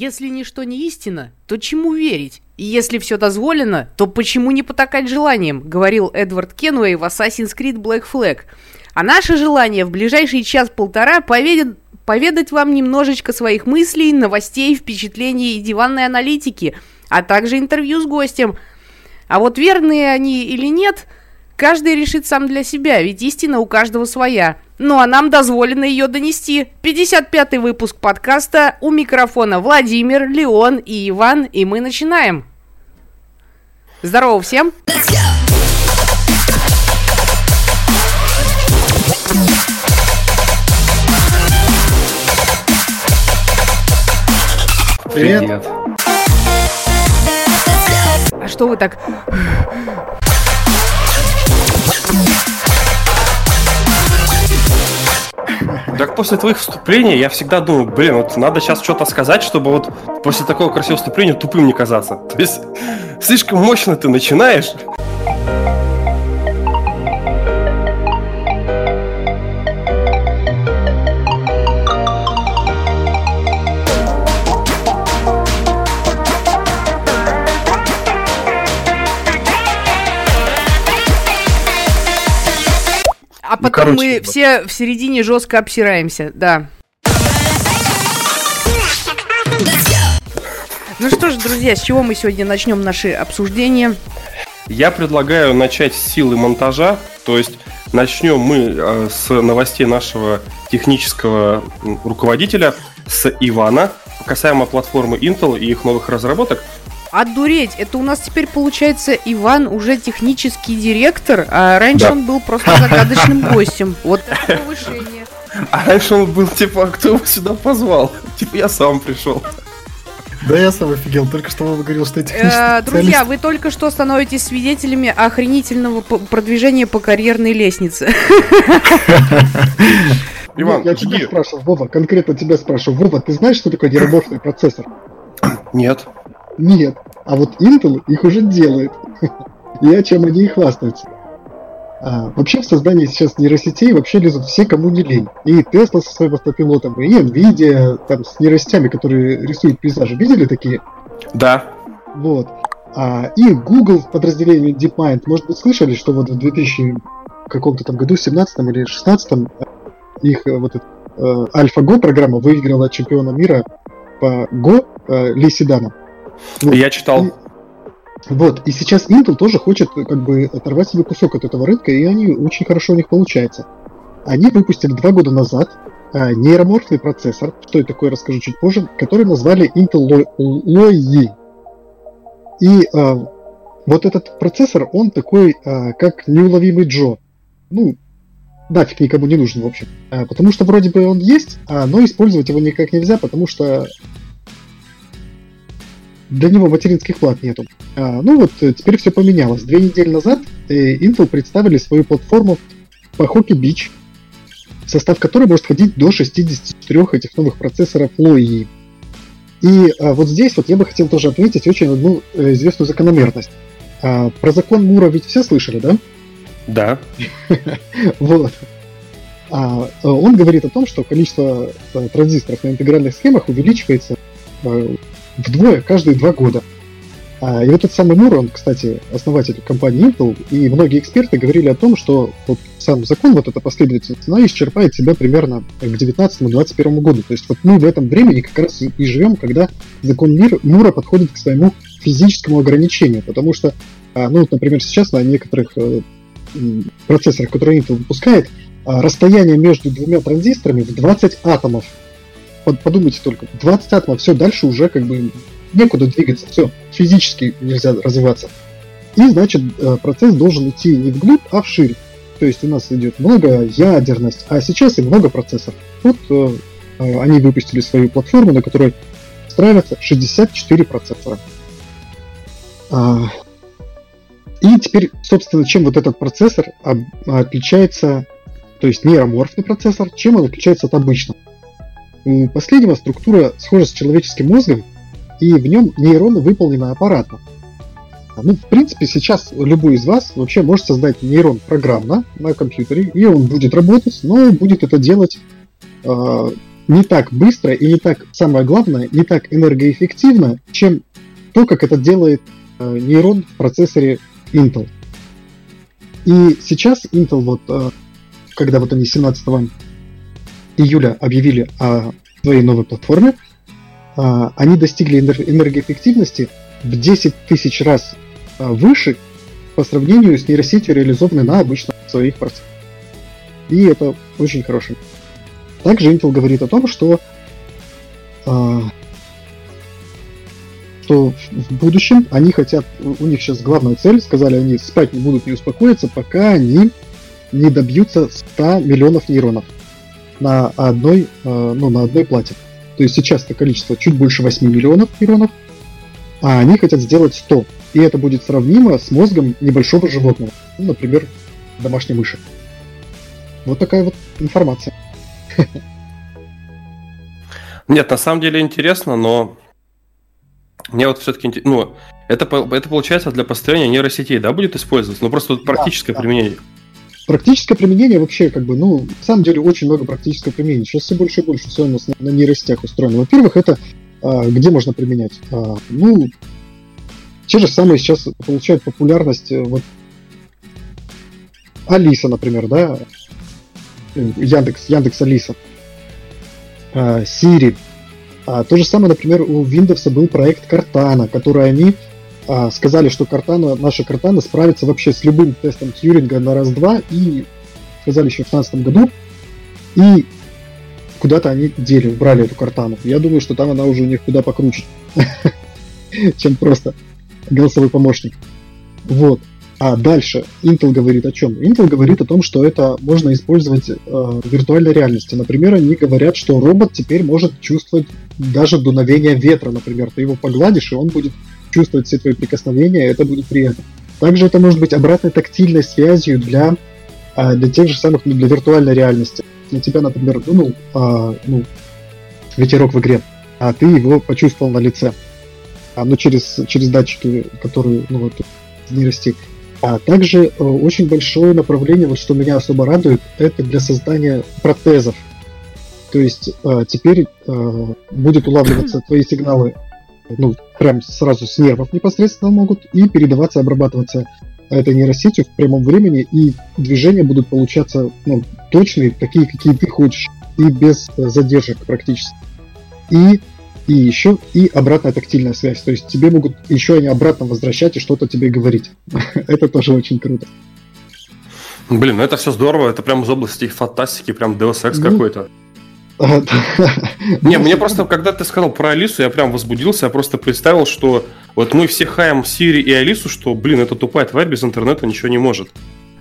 Если ничто не истина, то чему верить? И если все дозволено, то почему не потакать желанием, говорил Эдвард Кенуэй в Assassin's Creed Black Flag. А наше желание в ближайший час-полтора поведет, поведать вам немножечко своих мыслей, новостей, впечатлений и диванной аналитики, а также интервью с гостем. А вот верные они или нет, каждый решит сам для себя, ведь истина у каждого своя – ну а нам дозволено ее донести. 55-й выпуск подкаста. У микрофона Владимир, Леон и Иван. И мы начинаем. Здорово всем. Привет. А что вы так... Так после твоих вступлений я всегда думаю, блин, вот надо сейчас что-то сказать, чтобы вот после такого красивого вступления тупым не казаться. То есть слишком мощно ты начинаешь, короче, мы все в середине жестко обсираемся, да. Ну что ж, друзья, с чего мы сегодня начнем наши обсуждения? Я предлагаю начать с силы монтажа, то есть начнем мы э, с новостей нашего технического руководителя, с Ивана, касаемо платформы Intel и их новых разработок. Отдуреть, это у нас теперь получается Иван уже технический директор, а раньше да. он был просто загадочным гостем. Вот такое повышение. А раньше он был типа, а кто его сюда позвал? Типа я сам пришел. Да я сам офигел, только что вам говорил, что я технический э, Друзья, вы только что становитесь свидетелями охренительного продвижения по карьерной лестнице. Иван, я тебя спрашиваю, Вова, конкретно тебя спрашиваю. Вова, ты знаешь, что такое неработный процессор? Нет. Нет. А вот Intel их уже делает. И о чем они и хвастаются. А, вообще в создании сейчас нейросетей вообще лезут все, кому не лень. И Tesla со своим автопилотом, и Nvidia там с нейросетями, которые рисуют пейзажи. Видели такие? Да. Вот. А, и Google в подразделении DeepMind, может быть, слышали, что вот в 2000 каком-то там году, 17 или 16 их э, вот эта э, AlphaGo программа выиграла чемпиона мира по Go э, Ли Седана. Вот. Я читал. И, вот, и сейчас Intel тоже хочет как бы оторвать себе кусок от этого рынка, и они очень хорошо у них получается. Они выпустили два года назад а, нейроморфный процессор, что это такое, расскажу чуть позже, который назвали Intel Loy. И а, вот этот процессор, он такой, а, как неуловимый Джо. Ну, нафиг никому не нужен, в общем. А, потому что вроде бы он есть, а, но использовать его никак нельзя, потому что для него материнских плат нету. А, ну вот, э, теперь все поменялось. Две недели назад э, Intel представили свою платформу по Hockey Beach, в состав которой может входить до 64 этих новых процессоров Loy. И а, вот здесь вот я бы хотел тоже отметить очень одну э, известную закономерность. А, про закон Мура ведь все слышали, да? Да. Вот. А, он говорит о том, что количество транзисторов на интегральных схемах увеличивается вдвое каждые два года. А, и вот этот самый Мур, он, кстати, основатель компании Intel, и многие эксперты говорили о том, что вот сам закон, вот эта последовательность, она исчерпает себя примерно к 19-21 году. То есть вот мы в этом времени как раз и живем, когда закон Мир, Мура подходит к своему физическому ограничению, потому что, а, ну, вот, например, сейчас на некоторых э, процессорах, которые Intel выпускает, а, расстояние между двумя транзисторами в 20 атомов подумайте только, 20 атомов, все, дальше уже как бы некуда двигаться, все, физически нельзя развиваться. И, значит, э, процесс должен идти не вглубь, а вширь. То есть у нас идет много ядерность, а сейчас и много процессоров. Вот э, э, они выпустили свою платформу, на которой справятся 64 процессора. А, и теперь, собственно, чем вот этот процессор отличается, то есть нейроморфный процессор, чем он отличается от обычного? У последнего структура схожа с человеческим мозгом, и в нем нейроны выполнены аппаратно. Ну, в принципе, сейчас любой из вас вообще может создать нейрон программно на компьютере, и он будет работать, но будет это делать э, не так быстро и не так, самое главное, не так энергоэффективно, чем то, как это делает э, нейрон в процессоре Intel. И сейчас Intel, вот, э, когда вот они 17 июля объявили о своей новой платформе, э, они достигли энергоэффективности в 10 тысяч раз э, выше по сравнению с нейросетью, реализованной на обычных своих процессорах. И это очень хороший. Также Intel говорит о том, что, э, что в будущем они хотят, у них сейчас главная цель, сказали они, спать не будут не успокоиться, пока они не добьются 100 миллионов нейронов на одной, э, ну, на одной плате. То есть сейчас это количество чуть больше 8 миллионов нейронов, а они хотят сделать 100. И это будет сравнимо с мозгом небольшого животного, ну, например, домашней мыши. Вот такая вот информация. Нет, на самом деле интересно, но мне вот все-таки, ну, это, это получается для построения нейросетей, да, будет использоваться? Ну, просто практическое да, применение. Практическое применение вообще, как бы, ну, на самом деле очень много практического применения. Сейчас все больше и больше все у нас на, на нейросетях устроено. Во-первых, это а, где можно применять? А, ну, те же самые сейчас получают популярность, э, вот, Алиса, например, да, Яндекс, Яндекс Алиса, а, Siri. А, то же самое, например, у Windows был проект Cortana, который они а, сказали, что Cortana, наша Cortana справится вообще с любым тестом Тьюринга на раз-два, и сказали еще в 2015 году, и куда-то они дели, убрали эту Cortana. Я думаю, что там она уже у них куда покруче, чем просто голосовой помощник. Вот. А дальше Intel говорит о чем? Intel говорит о том, что это можно использовать э, в виртуальной реальности. Например, они говорят, что робот теперь может чувствовать даже дуновение ветра, например. Ты его погладишь, и он будет чувствовать все твои прикосновения, это будет приятно. Также это может быть обратной тактильной связью для, э, для тех же самых, ну, для виртуальной реальности. На тебя, например, дунул э, ну, ветерок в игре, а ты его почувствовал на лице. А, ну, через, через датчики, которые, ну, вот, нейросетей. А также э, очень большое направление, вот что меня особо радует, это для создания протезов. То есть э, теперь э, будет улавливаться твои сигналы, ну, прям сразу с нервов непосредственно могут, и передаваться, обрабатываться этой нейросетью в прямом времени, и движения будут получаться ну, точные, такие, какие ты хочешь, и без задержек практически. И и еще и обратная тактильная связь. То есть тебе могут еще они обратно возвращать и что-то тебе говорить. это тоже очень круто. Блин, ну это все здорово, это прям из области фантастики, прям Deus Ex ну, какой-то. Не, мне просто, когда ты сказал про Алису, я прям возбудился, я просто представил, что вот мы все хаем Сири и Алису, что, блин, эта тупая тварь без интернета ничего не может.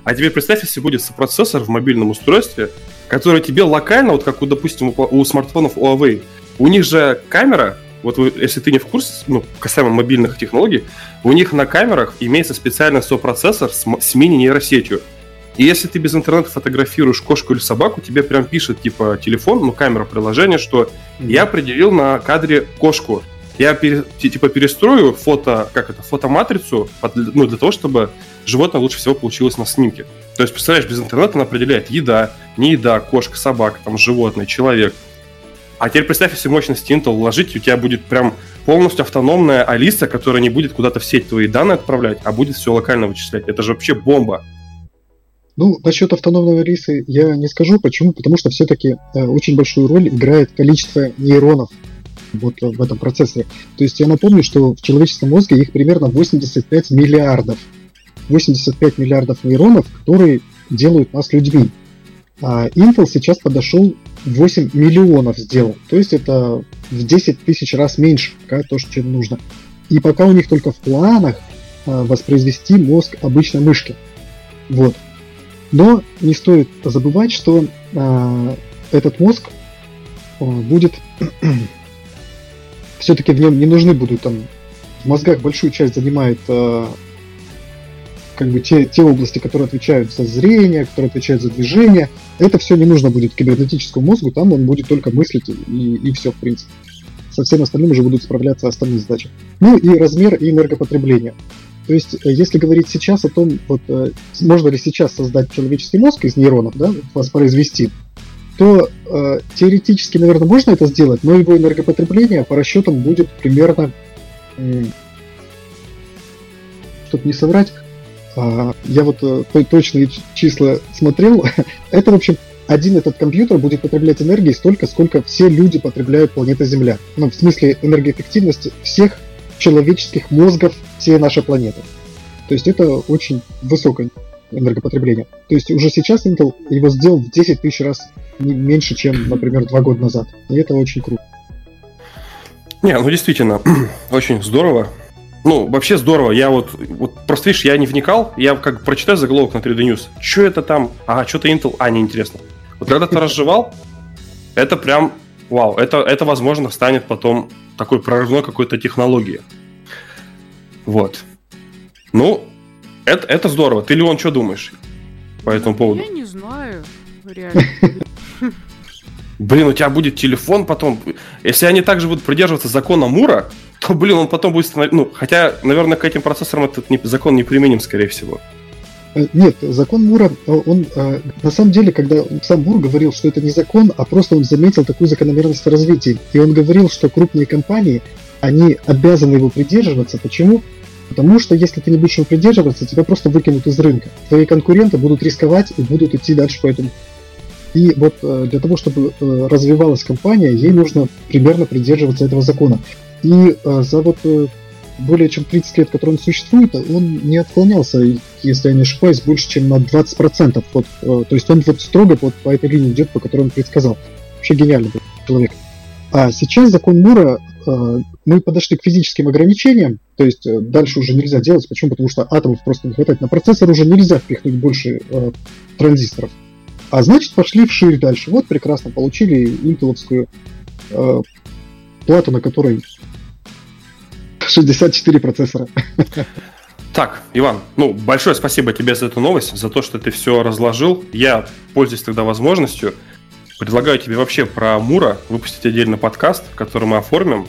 А теперь представь, если будет сопроцессор в мобильном устройстве, который тебе локально, вот как, у, допустим, у смартфонов Huawei, у них же камера, вот если ты не в курсе, ну, касаемо мобильных технологий, у них на камерах имеется специальный сопроцессор с, с мини-нейросетью. И если ты без интернета фотографируешь кошку или собаку, тебе прям пишет, типа, телефон, ну, камера приложение, что я определил на кадре кошку. Я пере, типа перестрою фото, как это, фотоматрицу, ну, для того, чтобы животное лучше всего получилось на снимке. То есть, представляешь, без интернета он определяет еда, не еда, кошка, собака, там, животное, человек. А теперь представь, если мощность Intel вложить, у тебя будет прям полностью автономная Алиса, которая не будет куда-то в сеть твои данные отправлять, а будет все локально вычислять. Это же вообще бомба. Ну, насчет автономной Алисы я не скажу. Почему? Потому что все-таки э, очень большую роль играет количество нейронов вот в этом процессе. То есть я напомню, что в человеческом мозге их примерно 85 миллиардов. 85 миллиардов нейронов, которые делают нас людьми. А Intel сейчас подошел 8 миллионов сделал. То есть это в 10 тысяч раз меньше, то, что нужно. И пока у них только в планах а, воспроизвести мозг обычной мышки. Вот. Но не стоит забывать, что а, этот мозг а, будет все-таки в нем не нужны будут там в мозгах большую часть занимает а, как бы те, те области, которые отвечают за зрение, которые отвечают за движение, это все не нужно будет кибернетическому мозгу, там он будет только мыслить и, и все, в принципе. Со всем остальным уже будут справляться остальные задачи. Ну и размер и энергопотребление. То есть, э, если говорить сейчас о том, вот, э, можно ли сейчас создать человеческий мозг из нейронов, да, воспроизвести, то э, теоретически, наверное, можно это сделать, но его энергопотребление по расчетам будет примерно, э, чтобы не соврать, э, я вот э, точные числа смотрел, это, в общем, один этот компьютер будет потреблять энергии столько, сколько все люди потребляют планета Земля. Ну, в смысле энергоэффективности всех человеческих мозгов всей нашей планеты. То есть это очень высокое энергопотребление. То есть уже сейчас Intel его сделал в 10 тысяч раз меньше, чем, например, два года назад. И это очень круто. Не, ну действительно, очень здорово. Ну, вообще здорово. Я вот, вот просто видишь, я не вникал, я как прочитаю заголовок на 3D News. Что это там? Ага, что-то Intel. А, неинтересно. Вот когда ты разжевал, это прям, вау, это, это возможно станет потом такой прорывной какой-то технологией. Вот. Ну, это, это здорово. Ты, Леон, что думаешь по этому поводу? Я не знаю, реально. Блин, у тебя будет телефон потом. Если они также будут придерживаться закона Мура, то, блин, он потом будет становиться... Ну, хотя, наверное, к этим процессорам этот не, закон не применим, скорее всего. Э, нет, закон Мура, э, он э, на самом деле, когда сам Мур говорил, что это не закон, а просто он заметил такую закономерность развития. И он говорил, что крупные компании, они обязаны его придерживаться. Почему? Потому что если ты не будешь его придерживаться, тебя просто выкинут из рынка. Твои конкуренты будут рисковать и будут идти дальше по этому. И вот для того, чтобы развивалась компания, ей нужно примерно придерживаться этого закона. И за вот более чем 30 лет, который он существует, он не отклонялся, если я не ошибаюсь, больше, чем на 20%. Вот, то есть он вот строго вот по этой линии идет, по которой он предсказал. Вообще гениальный был человек. А сейчас закон Мура, мы подошли к физическим ограничениям, то есть э, дальше уже нельзя делать. Почему? Потому что атомов просто не хватает. На процессор уже нельзя впихнуть больше э, транзисторов. А значит, пошли вширь дальше. Вот прекрасно, получили интеловскую э, плату, на которой 64 процессора. Так, Иван, ну, большое спасибо тебе за эту новость, за то, что ты все разложил. Я, пользуюсь тогда возможностью, предлагаю тебе вообще про Мура выпустить отдельный подкаст, который мы оформим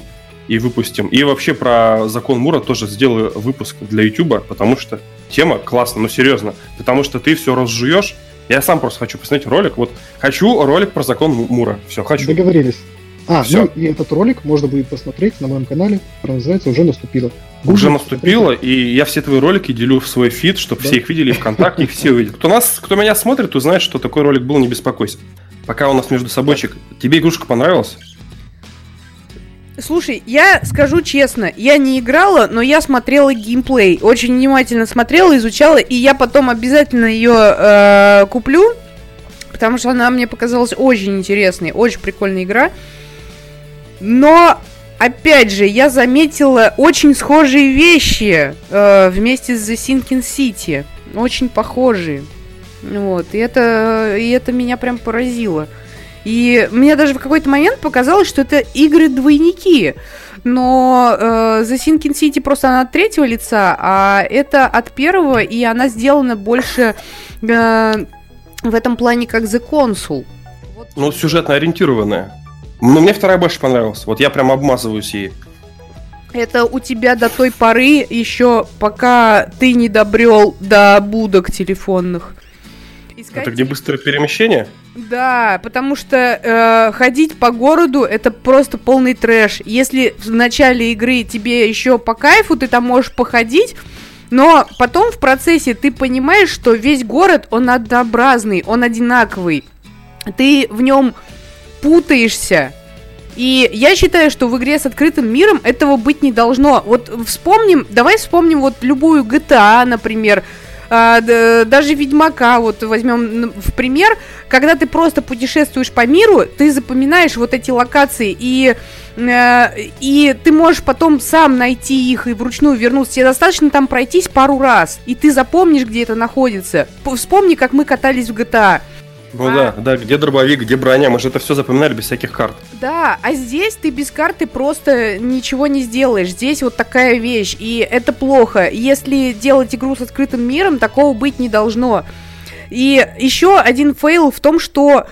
и выпустим. И вообще про закон Мура тоже сделаю выпуск для YouTube, потому что тема классная, ну серьезно. Потому что ты все разжуешь. Я сам просто хочу посмотреть ролик. Вот хочу ролик про закон Мура. Все, хочу. Договорились. А, Все. ну и этот ролик можно будет посмотреть на моем канале, называется «Уже наступило». Google, Уже наступило, и я все твои ролики делю в свой фид, чтобы да. все их видели, ВКонтакте их все увидят. Кто, нас, кто меня смотрит, узнает, что такой ролик был, не беспокойся. Пока у нас между собойчик. Тебе игрушка понравилась? Слушай, я скажу честно, я не играла, но я смотрела геймплей. Очень внимательно смотрела, изучала, и я потом обязательно ее э, куплю, потому что она мне показалась очень интересной, очень прикольная игра. Но, опять же, я заметила очень схожие вещи э, вместе с The Sinking City. Очень похожие. Вот, и это, и это меня прям поразило. И мне даже в какой-то момент показалось, что это игры-двойники. Но э, The Sinking City просто она от третьего лица, а это от первого, и она сделана больше э, в этом плане как The Consul. Ну, сюжетно ориентированная. Но мне вторая больше понравилась. Вот я прям обмазываюсь ей. Это у тебя до той поры еще, пока ты не добрел до будок телефонных. Искать... Это где быстрое перемещение? Да, потому что э, ходить по городу это просто полный трэш. Если в начале игры тебе еще по кайфу, ты там можешь походить, но потом в процессе ты понимаешь, что весь город, он однообразный, он одинаковый. Ты в нем путаешься. И я считаю, что в игре с открытым миром этого быть не должно. Вот вспомним, давай вспомним вот любую GTA, например, а, даже Ведьмака, вот возьмем в пример, когда ты просто путешествуешь по миру, ты запоминаешь вот эти локации, и, э, и ты можешь потом сам найти их и вручную вернуться. Тебе достаточно там пройтись пару раз, и ты запомнишь, где это находится. Вспомни, как мы катались в GTA. Ну а... да, да, где дробовик, где броня, мы же это все запоминали без всяких карт. Да, а здесь ты без карты просто ничего не сделаешь. Здесь вот такая вещь, и это плохо. Если делать игру с открытым миром, такого быть не должно. И еще один фейл в том, что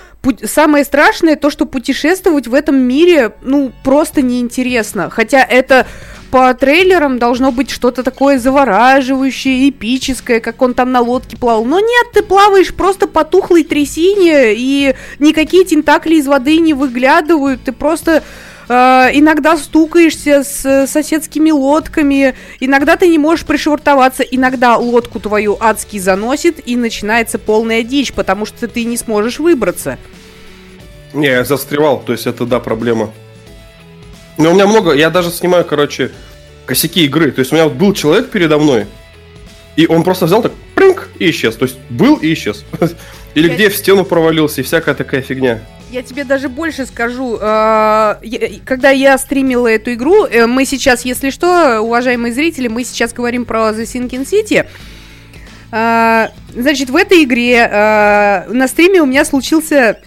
самое страшное то, что путешествовать в этом мире, ну, просто неинтересно. Хотя это по трейлерам должно быть что-то такое завораживающее, эпическое, как он там на лодке плавал. Но нет, ты плаваешь просто по тухлой трясине, и никакие тентакли из воды не выглядывают, ты просто э, иногда стукаешься с соседскими лодками, иногда ты не можешь пришвартоваться, иногда лодку твою адски заносит, и начинается полная дичь, потому что ты не сможешь выбраться. Не, я застревал, то есть это да, проблема. Но у меня много, я даже снимаю, короче, косяки игры. То есть у меня вот был человек передо мной, и он просто взял так, прынк, и исчез. То есть был и исчез. Или где в стену провалился, и всякая такая фигня. Я тебе даже больше скажу. Э, когда я стримила эту игру, э, мы сейчас, если что, уважаемые зрители, мы сейчас говорим про The Sinking City. Э, значит, в этой игре на стриме у меня случился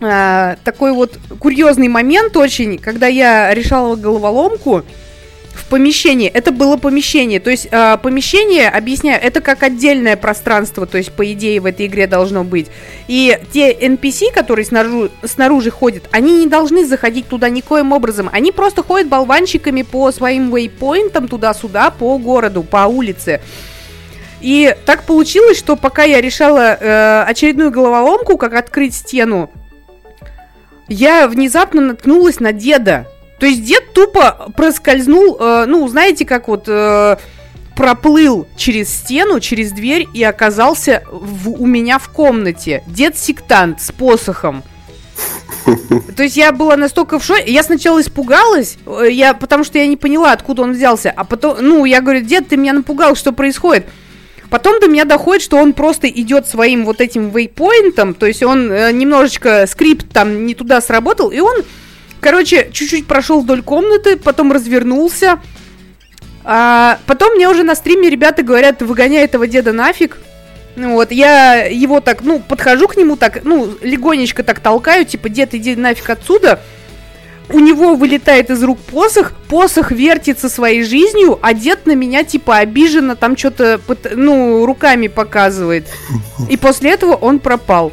такой вот курьезный момент очень, когда я решала головоломку помещении. Это было помещение. То есть э, помещение, объясняю, это как отдельное пространство, то есть по идее в этой игре должно быть. И те NPC, которые снаружи, снаружи ходят, они не должны заходить туда никоим образом. Они просто ходят болванчиками по своим вейпоинтам туда-сюда, по городу, по улице. И так получилось, что пока я решала э, очередную головоломку, как открыть стену, я внезапно наткнулась на деда. То есть дед тупо проскользнул, э, ну, знаете, как вот э, проплыл через стену, через дверь и оказался в, у меня в комнате. Дед-сектант с посохом. То есть я была настолько в шоке. Я сначала испугалась, э, я, потому что я не поняла, откуда он взялся. А потом, ну, я говорю, дед, ты меня напугал, что происходит? Потом до меня доходит, что он просто идет своим вот этим вейпоинтом, то есть он э, немножечко скрипт там не туда сработал, и он Короче, чуть-чуть прошел вдоль комнаты, потом развернулся. А потом мне уже на стриме ребята говорят, выгоняй этого деда нафиг. Ну вот, я его так, ну, подхожу к нему так, ну, легонечко так толкаю, типа, дед, иди нафиг отсюда. У него вылетает из рук посох, посох вертится своей жизнью, а дед на меня, типа, обиженно там что-то, ну, руками показывает. И после этого он пропал.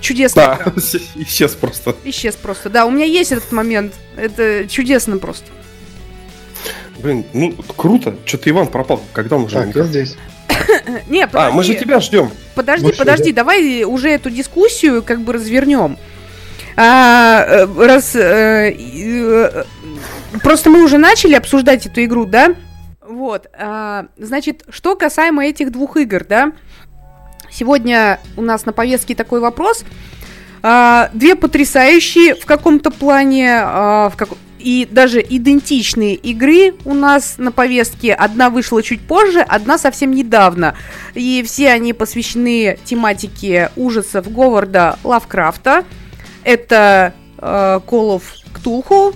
Чудесно. Да, исчез просто. Исчез просто, да. У меня есть этот момент. Это чудесно просто. Блин, ну круто. Что-то Иван пропал. Когда он уже? Так, я здесь. Не, подожди. А, мы же тебя ждем. Подожди, подожди, давай уже эту дискуссию как бы развернем. А, э, раз э, э, просто мы уже начали обсуждать эту игру, да? Вот, а, значит, что касаемо этих двух игр, да? Сегодня у нас на повестке такой вопрос. А, две потрясающие в каком-то плане, а, в как... и даже идентичные игры у нас на повестке. Одна вышла чуть позже, одна совсем недавно. И все они посвящены тематике ужасов Говарда Лавкрафта. Это а, Call of Cthulhu,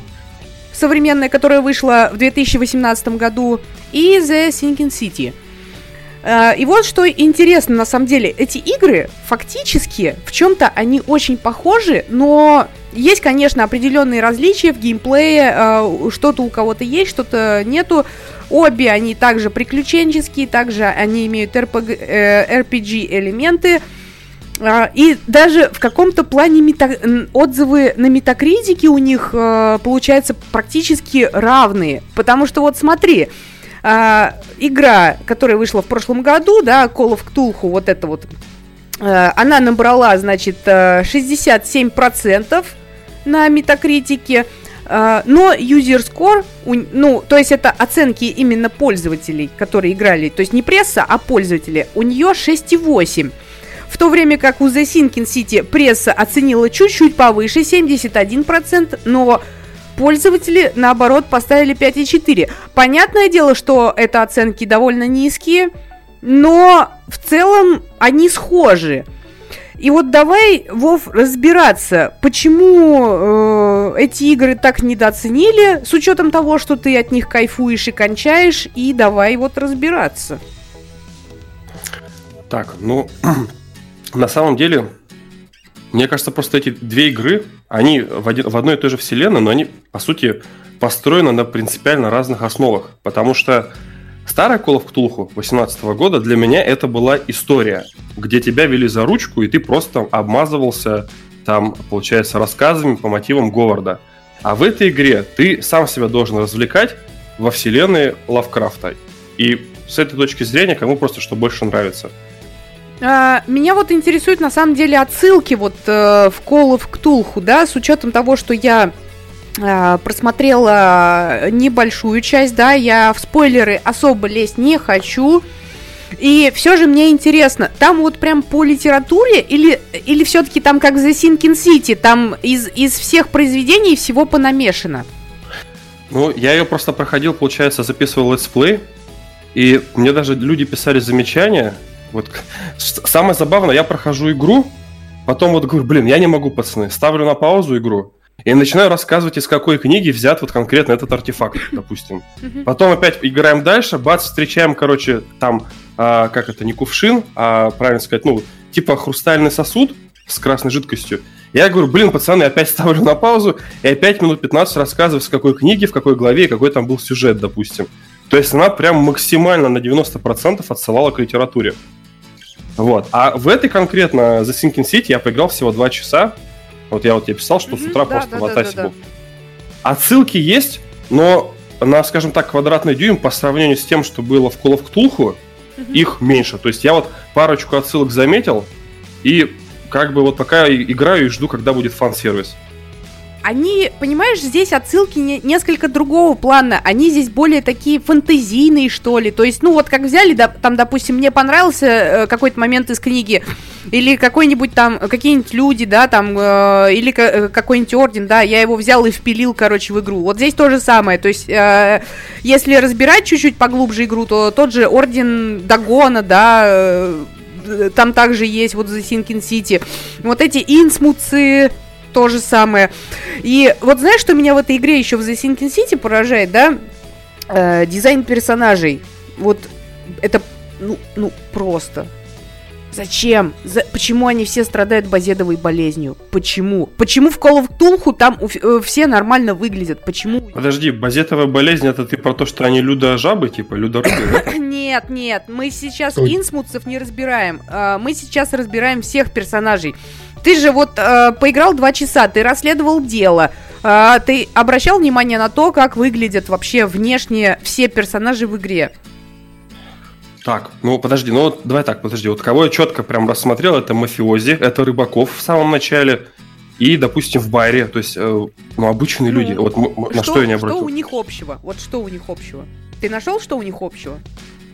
современная, которая вышла в 2018 году, и The Sinking City – Э, и вот что интересно, на самом деле, эти игры фактически в чем-то они очень похожи, но есть, конечно, определенные различия в геймплее, э, что-то у кого-то есть, что-то нету. Обе они также приключенческие, также они имеют RPG, э, RPG элементы. И даже в каком-то плане мета... отзывы на метакритике у них, получается, практически равные. Потому что вот смотри, а, игра, которая вышла в прошлом году, да, Call of Cthulhu, вот это вот, а, она набрала, значит, 67% э, на метакритике, а, но user score, ну, то есть это оценки именно пользователей, которые играли, то есть не пресса, а пользователи, у нее 6,8. То время как у The Sinking City пресса оценила чуть-чуть повыше, 71%, но Пользователи, наоборот, поставили 5,4. Понятное дело, что это оценки довольно низкие, но в целом они схожи. И вот давай, Вов, разбираться, почему э, эти игры так недооценили, с учетом того, что ты от них кайфуешь и кончаешь, и давай вот разбираться. Так, ну, на самом деле, мне кажется, просто эти две игры, они в, один, в одной и той же вселенной, но они, по сути, построены на принципиально разных основах. Потому что старая Call of Cthulhu 18 года для меня это была история, где тебя вели за ручку, и ты просто обмазывался там, получается, рассказами по мотивам Говарда. А в этой игре ты сам себя должен развлекать, во вселенной Лавкрафта. И с этой точки зрения, кому просто что больше нравится. А, меня вот интересуют на самом деле отсылки вот э, в Call of Cthulhu, да, с учетом того, что я э, просмотрела небольшую часть, да, я в спойлеры особо лезть не хочу. И все же мне интересно, там вот прям по литературе или, или все-таки там как в The Sinking City, там из, из всех произведений всего понамешано? Ну, я ее просто проходил, получается, записывал летсплей, и мне даже люди писали замечания. Вот самое забавное, я прохожу игру, потом вот говорю, блин, я не могу, пацаны, ставлю на паузу игру, и начинаю рассказывать, из какой книги взят вот конкретно этот артефакт, допустим. Потом опять играем дальше, бац, встречаем, короче, там, а, как это, не кувшин, а, правильно сказать, ну, типа хрустальный сосуд с красной жидкостью. Я говорю, блин, пацаны, опять ставлю на паузу, и опять минут 15 рассказываю, с какой книги, в какой главе, какой там был сюжет, допустим. То есть она прям максимально на 90% отсылала к литературе. Вот. А в этой конкретно The Sinking City я поиграл всего 2 часа. Вот я вот тебе писал, что mm-hmm, с утра да, просто да, в Атасе да, да, был. Отсылки есть, но на, скажем так, квадратный дюйм по сравнению с тем, что было в Call of Cthulhu, mm-hmm. их меньше. То есть я вот парочку отсылок заметил, и как бы вот пока играю и жду, когда будет фан-сервис они, понимаешь, здесь отсылки не, несколько другого плана. Они здесь более такие фантазийные, что ли. То есть, ну вот как взяли, да, там, допустим, мне понравился э, какой-то момент из книги, или какой-нибудь там, какие-нибудь люди, да, там, э, или э, какой-нибудь орден, да, я его взял и впилил, короче, в игру. Вот здесь то же самое. То есть, э, если разбирать чуть-чуть поглубже игру, то тот же орден Дагона, да, э, там также есть вот The Sinking City. Вот эти инсмутцы, то же самое. И вот знаешь, что меня в этой игре еще в The Sinking City поражает, да? Э, дизайн персонажей. Вот это, ну, ну, просто. Зачем? За... Почему они все страдают базедовой болезнью? Почему? Почему в Call of Cthulhu там у... э, все нормально выглядят? Почему? Подожди, базетовая болезнь это ты про то, что они людо-жабы, типа, людо-рыбы, да? Нет, нет, мы сейчас инсмутцев не разбираем. Э, мы сейчас разбираем всех персонажей. Ты же вот э, поиграл два часа, ты расследовал дело. Э, ты обращал внимание на то, как выглядят вообще внешне все персонажи в игре? Так, ну подожди, ну вот давай так, подожди. Вот кого я четко прям рассмотрел, это мафиози, это Рыбаков в самом начале. И, допустим, в баре, то есть, э, ну, обычные ну, люди. Вот что, на что я не обратил. Что у них общего? Вот что у них общего? Ты нашел, что у них общего?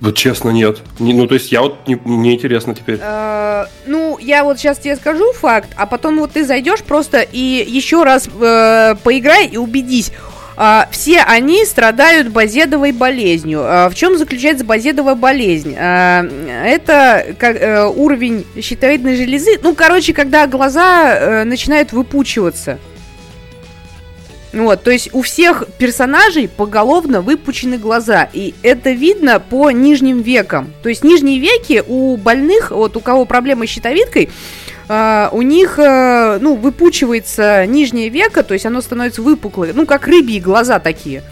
Вот честно, нет. Не, ну, то есть я вот, не, мне интересно теперь. Э, ну, я вот сейчас тебе скажу факт, а потом вот ты зайдешь просто и еще раз э, поиграй и убедись. Uh, все они страдают базедовой болезнью. Uh, в чем заключается базедовая болезнь? Uh, это как, э, уровень щитовидной железы. Ну, короче, когда глаза э, начинают выпучиваться. Вот, то есть у всех персонажей поголовно выпучены глаза, и это видно по нижним векам. То есть нижние веки у больных, вот у кого проблемы с щитовидкой, Uh, у них, uh, ну, выпучивается нижнее веко, то есть оно становится выпуклое, ну, как рыбьи глаза такие.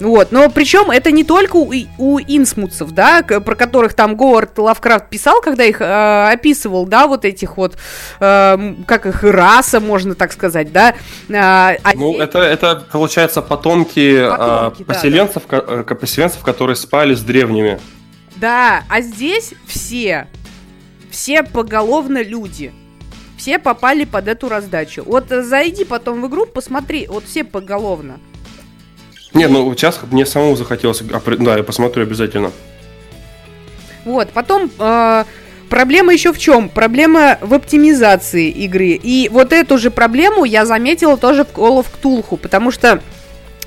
Вот, но причем это не только у, у инсмутцев, да, про которых там Говард Лавкрафт писал, когда их э, описывал, да, вот этих вот, э, как их раса, можно так сказать, да. Э, ну, они... это, это, получается, потомки, потомки э, поселенцев, да, да. Ко- поселенцев, которые спали с древними. Да, а здесь все, все поголовно люди. Все попали под эту раздачу. Вот зайди потом в игру, посмотри, вот все поголовно. Не, ну сейчас мне самому захотелось, да, я посмотрю обязательно. Вот, потом э, проблема еще в чем? Проблема в оптимизации игры. И вот эту же проблему я заметила тоже в Call of Cthulhu, потому что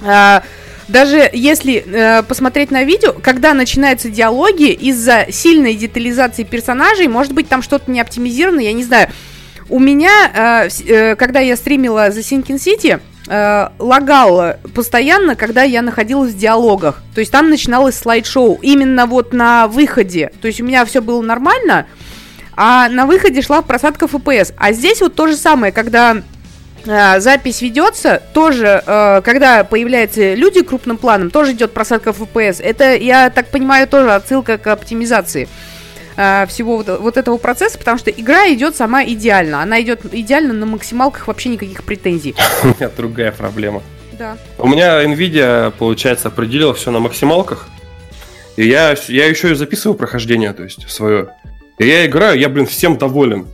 э, даже если э, посмотреть на видео, когда начинаются диалоги из-за сильной детализации персонажей, может быть там что-то не оптимизировано, я не знаю. У меня, э, э, когда я стримила The Sinking City, э, лагал постоянно, когда я находилась в диалогах. То есть там начиналось слайд-шоу именно вот на выходе. То есть у меня все было нормально, а на выходе шла просадка FPS. А здесь вот то же самое, когда э, запись ведется, тоже, э, когда появляются люди крупным планом, тоже идет просадка FPS. Это, я так понимаю, тоже отсылка к оптимизации э, всего вот, вот этого процесса, потому что игра идет сама идеально. Она идет идеально на максималках, вообще никаких претензий. У меня другая проблема. Да. У меня Nvidia, получается, определила все на максималках. И я, я еще и записываю прохождение, то есть свое. И я играю, я, блин, всем доволен.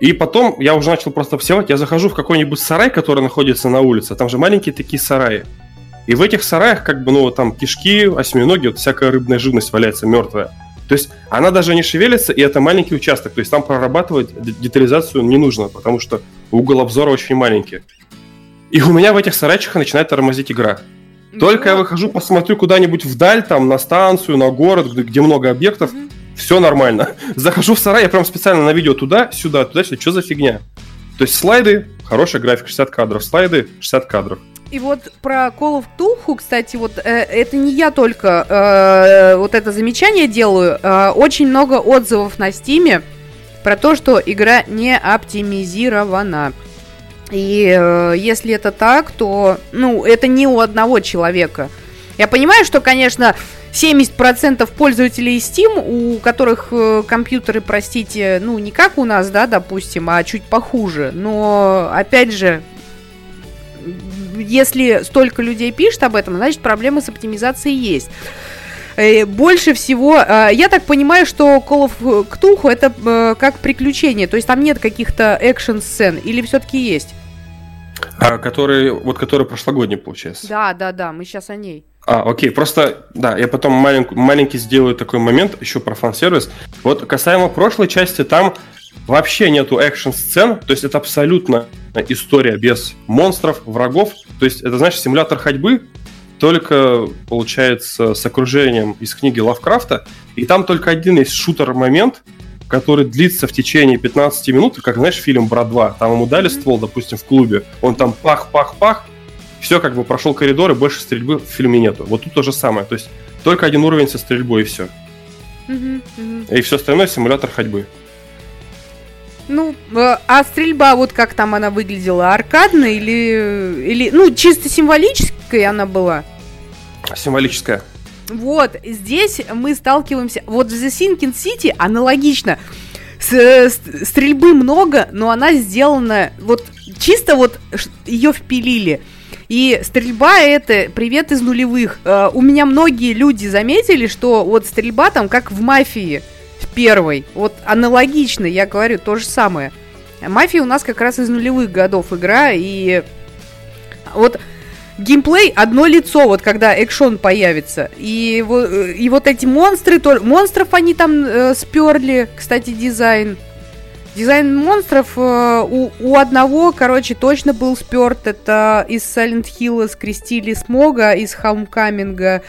И потом я уже начал просто всевать. Я захожу в какой-нибудь сарай, который находится на улице. Там же маленькие такие сараи. И в этих сараях, как бы, ну, там кишки, осьминоги, вот всякая рыбная живность валяется мертвая. То есть она даже не шевелится, и это маленький участок. То есть там прорабатывать детализацию не нужно, потому что угол обзора очень маленький. И у меня в этих сарайчиках начинает тормозить игра. Только я выхожу, посмотрю куда-нибудь вдаль, там, на станцию, на город, где, много объектов, mm-hmm. все нормально. Захожу в сарай, я прям специально на видео туда, сюда, туда, сюда, что за фигня? То есть слайды, хорошая графика, 60 кадров, слайды, 60 кадров. И вот про Call of Duty, кстати, вот э, это не я только э, вот это замечание делаю. Э, очень много отзывов на Стиме про то, что игра не оптимизирована. И э, если это так, то, ну, это не у одного человека. Я понимаю, что, конечно, 70% пользователей Steam, у которых э, компьютеры, простите, ну, не как у нас, да, допустим, а чуть похуже. Но, опять же, если столько людей пишет об этом, значит, проблемы с оптимизацией есть. Э, больше всего, э, я так понимаю, что Call of Cthulhu это э, как приключение, то есть там нет каких-то экшн-сцен, или все-таки есть? А, который, вот который прошлогодний, получается. Да, да, да, мы сейчас о ней. А, окей, просто, да, я потом маленький, маленький сделаю такой момент еще про фан-сервис. Вот касаемо прошлой части, там вообще нету экшн-сцен, то есть это абсолютно история без монстров, врагов. То есть это, знаешь, симулятор ходьбы, только, получается, с окружением из книги Лавкрафта. И там только один есть шутер-момент, который длится в течение 15 минут, как, знаешь, фильм «Брат 2». Там ему дали ствол, допустим, в клубе, он там пах-пах-пах, все, как бы прошел коридор, и больше стрельбы в фильме нету. Вот тут то же самое. То есть только один уровень со стрельбой, и все. И все остальное симулятор ходьбы. Ну, э, а стрельба, вот как там она выглядела, аркадная или, или ну, чисто символическая она была? Символическая. Вот, здесь мы сталкиваемся... Вот в The Sinking City аналогично. С, с, стрельбы много, но она сделана... Вот чисто вот ее впилили. И стрельба это привет из нулевых. Uh, у меня многие люди заметили, что вот стрельба там как в мафии в первой. Вот аналогично, я говорю, то же самое. Мафия у нас как раз из нулевых годов игра, и вот геймплей одно лицо, вот когда экшон появится. И, и вот эти монстры, то, монстров они там э, сперли, кстати, дизайн. Дизайн монстров э, у, у одного, короче, точно был сперт. Это из Silent Hill скрестили Смога, из Homecoming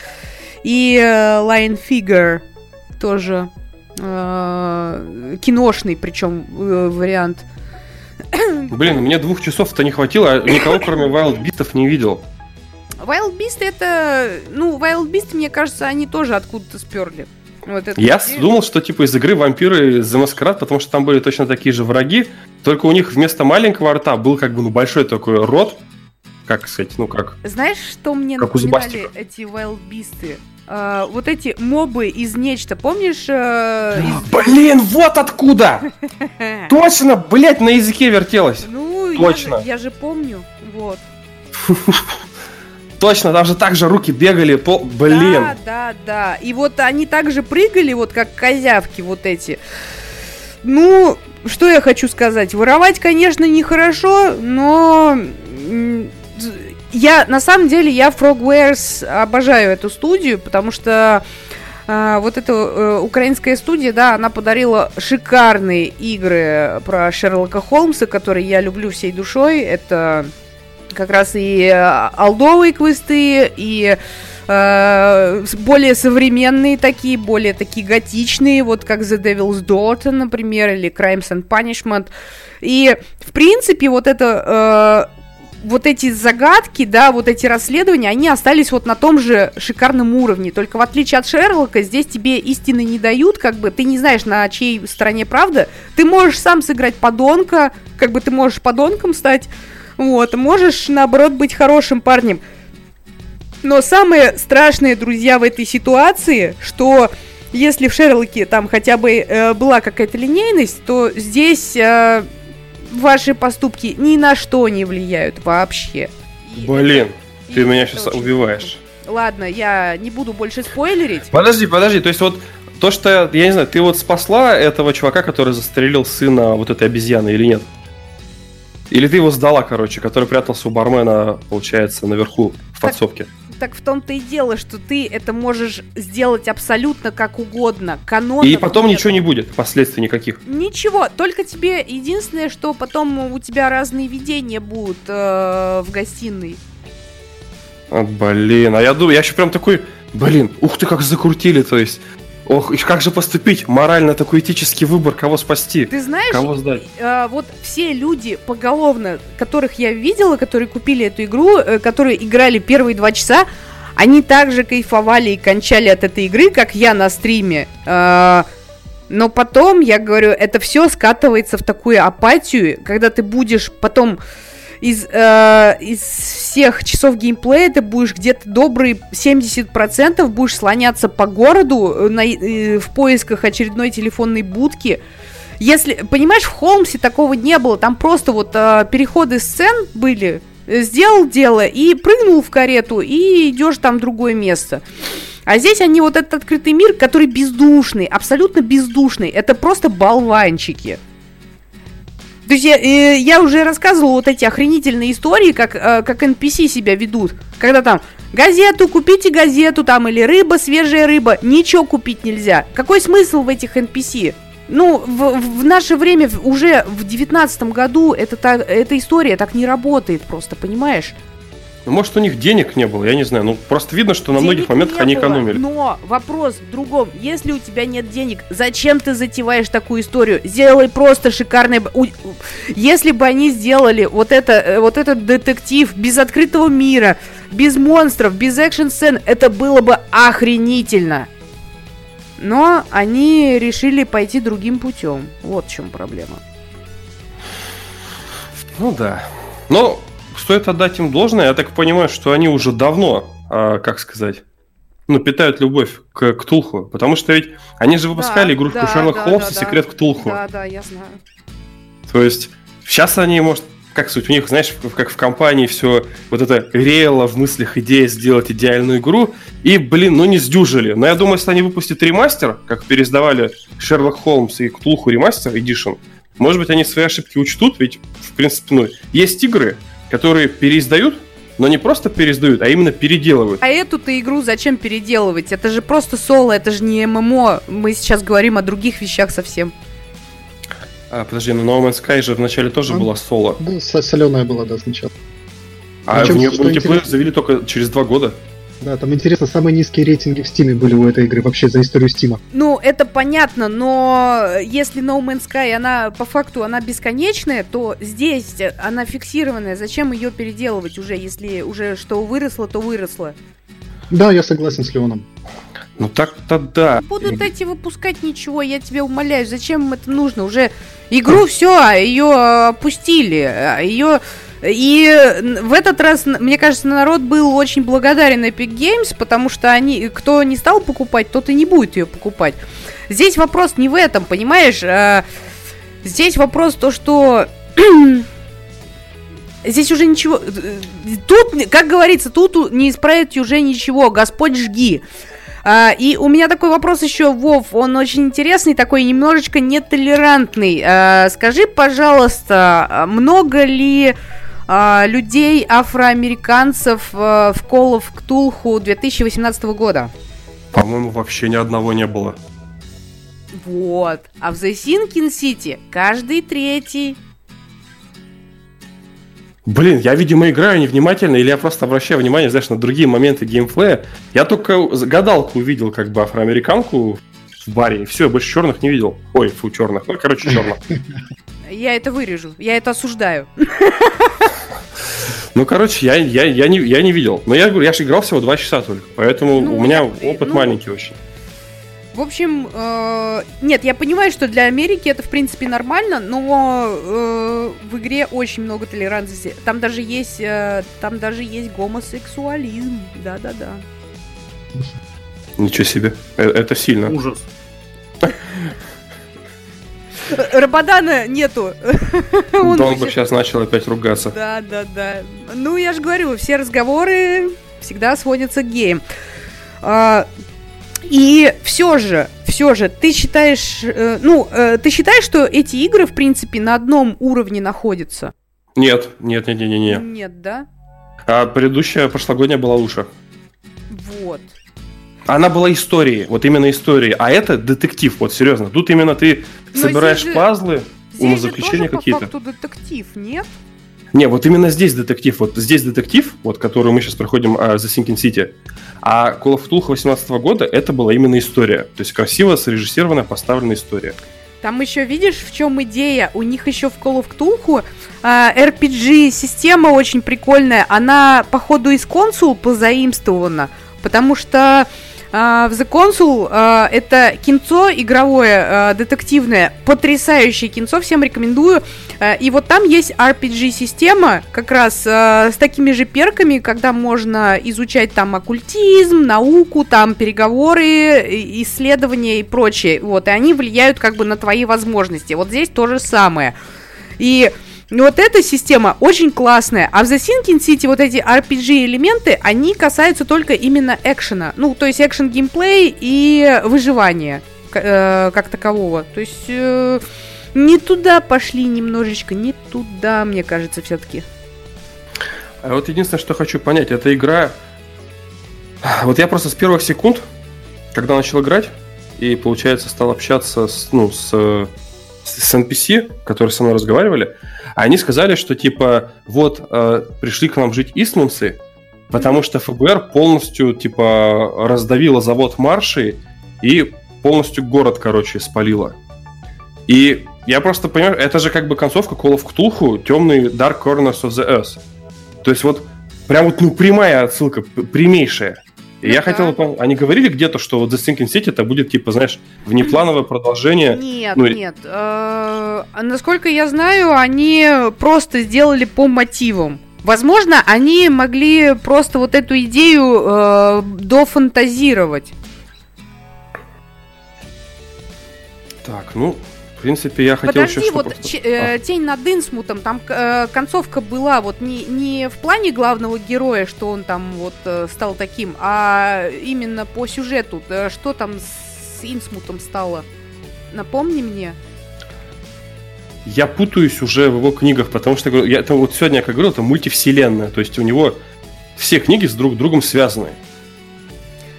и э, Lion Figure тоже э, киношный, причем э, вариант. Блин, мне двух часов-то не хватило, а никого кроме Wild Beastов не видел. Wild Beast это... Ну, Wild Beast, мне кажется, они тоже откуда-то сперли. Вот это Я где... думал, что типа из игры вампиры за маскарад, потому что там были точно такие же враги, только у них вместо маленького рта был как бы ну, большой такой рот, как сказать, ну как... Знаешь, что мне как напоминали эти Beast? Uh, вот эти мобы из нечто, помнишь? Uh, из... Блин, вот откуда! Точно, блять, на языке вертелось. Ну, Точно. Я, я же помню, вот. Точно, там же так же руки бегали, по... блин. Да, да, да. И вот они также прыгали, вот как козявки вот эти. Ну, что я хочу сказать? Воровать, конечно, нехорошо, но я на самом деле я Frogwares обожаю эту студию, потому что э, вот эта э, украинская студия, да, она подарила шикарные игры про Шерлока Холмса, которые я люблю всей душой. Это как раз и э, алдовые квесты, и э, более современные такие, более такие готичные, вот как The Devil's Daughter, например, или Crimes and Punishment. И, в принципе, вот это... Э, вот эти загадки, да, вот эти расследования, они остались вот на том же шикарном уровне. Только в отличие от Шерлока, здесь тебе истины не дают, как бы ты не знаешь, на чьей стороне правда. Ты можешь сам сыграть подонка, как бы ты можешь подонком стать. Вот, можешь, наоборот, быть хорошим парнем. Но самое страшное, друзья, в этой ситуации, что если в Шерлоке там хотя бы э, была какая-то линейность, то здесь э, ваши поступки ни на что не влияют вообще. Блин. Ты меня сейчас убиваешь. Ладно, я не буду больше спойлерить. Подожди, подожди, то есть вот то, что, я не знаю, ты вот спасла этого чувака, который застрелил сына вот этой обезьяны или нет? Или ты его сдала, короче, который прятался у бармена, получается, наверху в подсобке? Так, так в том-то и дело, что ты это можешь сделать абсолютно как угодно. Канон. И потом нет. ничего не будет, последствий никаких. Ничего, только тебе единственное, что потом у тебя разные видения будут э, в гостиной. А, блин, а я думаю, я еще прям такой, блин, ух ты, как закрутили, то есть. Ох, и как же поступить? Морально такой этический выбор, кого спасти? Ты знаешь, кого сдать? Э, вот все люди поголовно, которых я видела, которые купили эту игру, э, которые играли первые два часа, они также кайфовали и кончали от этой игры, как я на стриме. Э, но потом, я говорю, это все скатывается в такую апатию, когда ты будешь потом из, э, из всех часов геймплея ты будешь где-то добрые 70% будешь слоняться по городу э, на, э, в поисках очередной телефонной будки. Если, понимаешь, в Холмсе такого не было, там просто вот э, переходы сцен были, сделал дело и прыгнул в карету, и идешь там в другое место. А здесь они вот этот открытый мир, который бездушный, абсолютно бездушный. Это просто болванчики. То есть я, я уже рассказывала вот эти охренительные истории, как, э, как NPC себя ведут. Когда там газету, купите газету там, или рыба, свежая рыба. Ничего купить нельзя. Какой смысл в этих NPC? Ну, в, в наше время, уже в девятнадцатом году, это, эта история так не работает просто, понимаешь? Ну, может, у них денег не было, я не знаю. Ну, просто видно, что на денег многих моментах они было, экономили. Но вопрос в другом. Если у тебя нет денег, зачем ты затеваешь такую историю? Сделай просто шикарный... Если бы они сделали вот, это, э, вот этот детектив без открытого мира, без монстров, без экшн-сцен, это было бы охренительно. Но они решили пойти другим путем. Вот в чем проблема. Ну да. Но стоит отдать им должное. Я так понимаю, что они уже давно, а, как сказать, ну, питают любовь к Ктулху. Потому что ведь они же выпускали да, игрушку да, Шерлок да, Холмс да, и Секрет да. Ктулху. Да, да, я знаю. То есть сейчас они, может, как суть, у них, знаешь, как в компании все вот это реяло в мыслях идея сделать идеальную игру, и, блин, ну не сдюжили. Но я думаю, если они выпустят ремастер, как пересдавали Шерлок Холмс и Ктулху ремастер Edition, может быть, они свои ошибки учтут, ведь, в принципе, ну, есть игры, которые переиздают, но не просто переиздают, а именно переделывают. А эту-то игру зачем переделывать? Это же просто соло, это же не ММО. Мы сейчас говорим о других вещах совсем. А, подожди, но No Man's Sky же вначале тоже а, была соло. Да, соленая была, да, сначала. А Причем, в нее мультиплеер завели только через два года. Да, там интересно, самые низкие рейтинги в Steam были у этой игры вообще за историю Steam. Ну, это понятно, но если No Man's Sky, она по факту, она бесконечная, то здесь она фиксированная. Зачем ее переделывать уже, если уже что выросло, то выросло? Да, я согласен с Леоном. Ну так-то да. Будут эти выпускать ничего, я тебя умоляю, зачем им это нужно? Уже игру все, ее опустили, ее и в этот раз, мне кажется, народ был очень благодарен Epic Games, потому что они, кто не стал покупать, тот и не будет ее покупать. Здесь вопрос не в этом, понимаешь? А, здесь вопрос то, что здесь уже ничего... Тут, как говорится, тут не исправить уже ничего. Господь жги. А, и у меня такой вопрос еще, Вов, он очень интересный, такой немножечко нетолерантный. А, скажи, пожалуйста, много ли а, людей афроамериканцев а, в Call of Cthulhu 2018 года? По-моему, вообще ни одного не было. Вот. А в The Sinking City каждый третий. Блин, я, видимо, играю невнимательно, или я просто обращаю внимание, знаешь, на другие моменты геймплея. Я только гадалку увидел, как бы, афроамериканку в баре, и все, я больше черных не видел. Ой, фу, черных. Ну, короче, черных. Я это вырежу, я это осуждаю. Ну, короче, я, я, я, не, я не видел. Но я говорю, я же играл всего два часа только. Поэтому ну, у меня нет, опыт ну, маленький очень. В общем, э, нет, я понимаю, что для Америки это в принципе нормально, но э, в игре очень много толерантности. Там даже есть, э, там даже есть гомосексуализм, да-да-да. Ничего себе, это, это сильно. Ужас. Рабадана нету. Он бы сейчас начал опять ругаться. Да, да, да. Ну, я же говорю, все разговоры всегда сводятся к геям. А, и все же, все же, ты считаешь, э, ну, э, ты считаешь, что эти игры, в принципе, на одном уровне находятся? Нет, нет, нет, нет, нет. Нет, нет да? А предыдущая прошлогодняя была лучше. Она была историей, вот именно историей. А это детектив, вот серьезно. Тут именно ты Но собираешь же, пазлы, умозаключения какие-то. По факту детектив, нет? Не, вот именно здесь детектив. Вот здесь детектив, вот который мы сейчас проходим uh, The Sinking City. А Call of Cthulhu 18 года это была именно история. То есть красиво срежиссированная, поставленная история. Там еще видишь, в чем идея? У них еще в Call of Cthulhu а, RPG-система очень прикольная. Она, походу, из консул позаимствована, потому что Uh, в The Consul uh, это кинцо игровое, uh, детективное, потрясающее кинцо, всем рекомендую. И вот там есть RPG-система, как раз с такими же перками, когда можно изучать там оккультизм, науку, там переговоры, исследования и прочее. Вот, и они влияют как бы на твои возможности. Вот здесь то же самое. И вот эта система очень классная. А в The Sinking City вот эти RPG-элементы, они касаются только именно экшена. Ну, то есть экшен геймплей и выживания э, как такового. То есть э, не туда пошли немножечко, не туда, мне кажется, все-таки. А вот единственное, что хочу понять, эта игра... Вот я просто с первых секунд, когда начал играть, и, получается, стал общаться с, ну, с, с NPC, которые со мной разговаривали, они сказали, что типа вот э, пришли к нам жить Истманцы, потому что ФБР полностью типа раздавило завод Марши и полностью город, короче, спалило. И я просто понимаю, это же как бы концовка Call of Cthulhu, темный Dark Corners of the Earth. То есть вот прям вот ну прямая отсылка, прямейшая. Ну, я да. хотел, они говорили где-то, что вот The Sinking City это будет, типа, знаешь, внеплановое продолжение. Нет, ну, нет. Э, насколько я знаю, они просто сделали по мотивам. Возможно, они могли просто вот эту идею э, дофантазировать. Так, ну, в принципе, я хотел Подожди, еще вот просто... ч- э, а. тень над Инсмутом, там э, концовка была вот не, не в плане главного героя, что он там вот э, стал таким, а именно по сюжету. Да, что там с Инсмутом стало? Напомни мне. Я путаюсь уже в его книгах, потому что я это вот сегодня, как говорил, это мультивселенная, то есть у него все книги с друг другом связаны.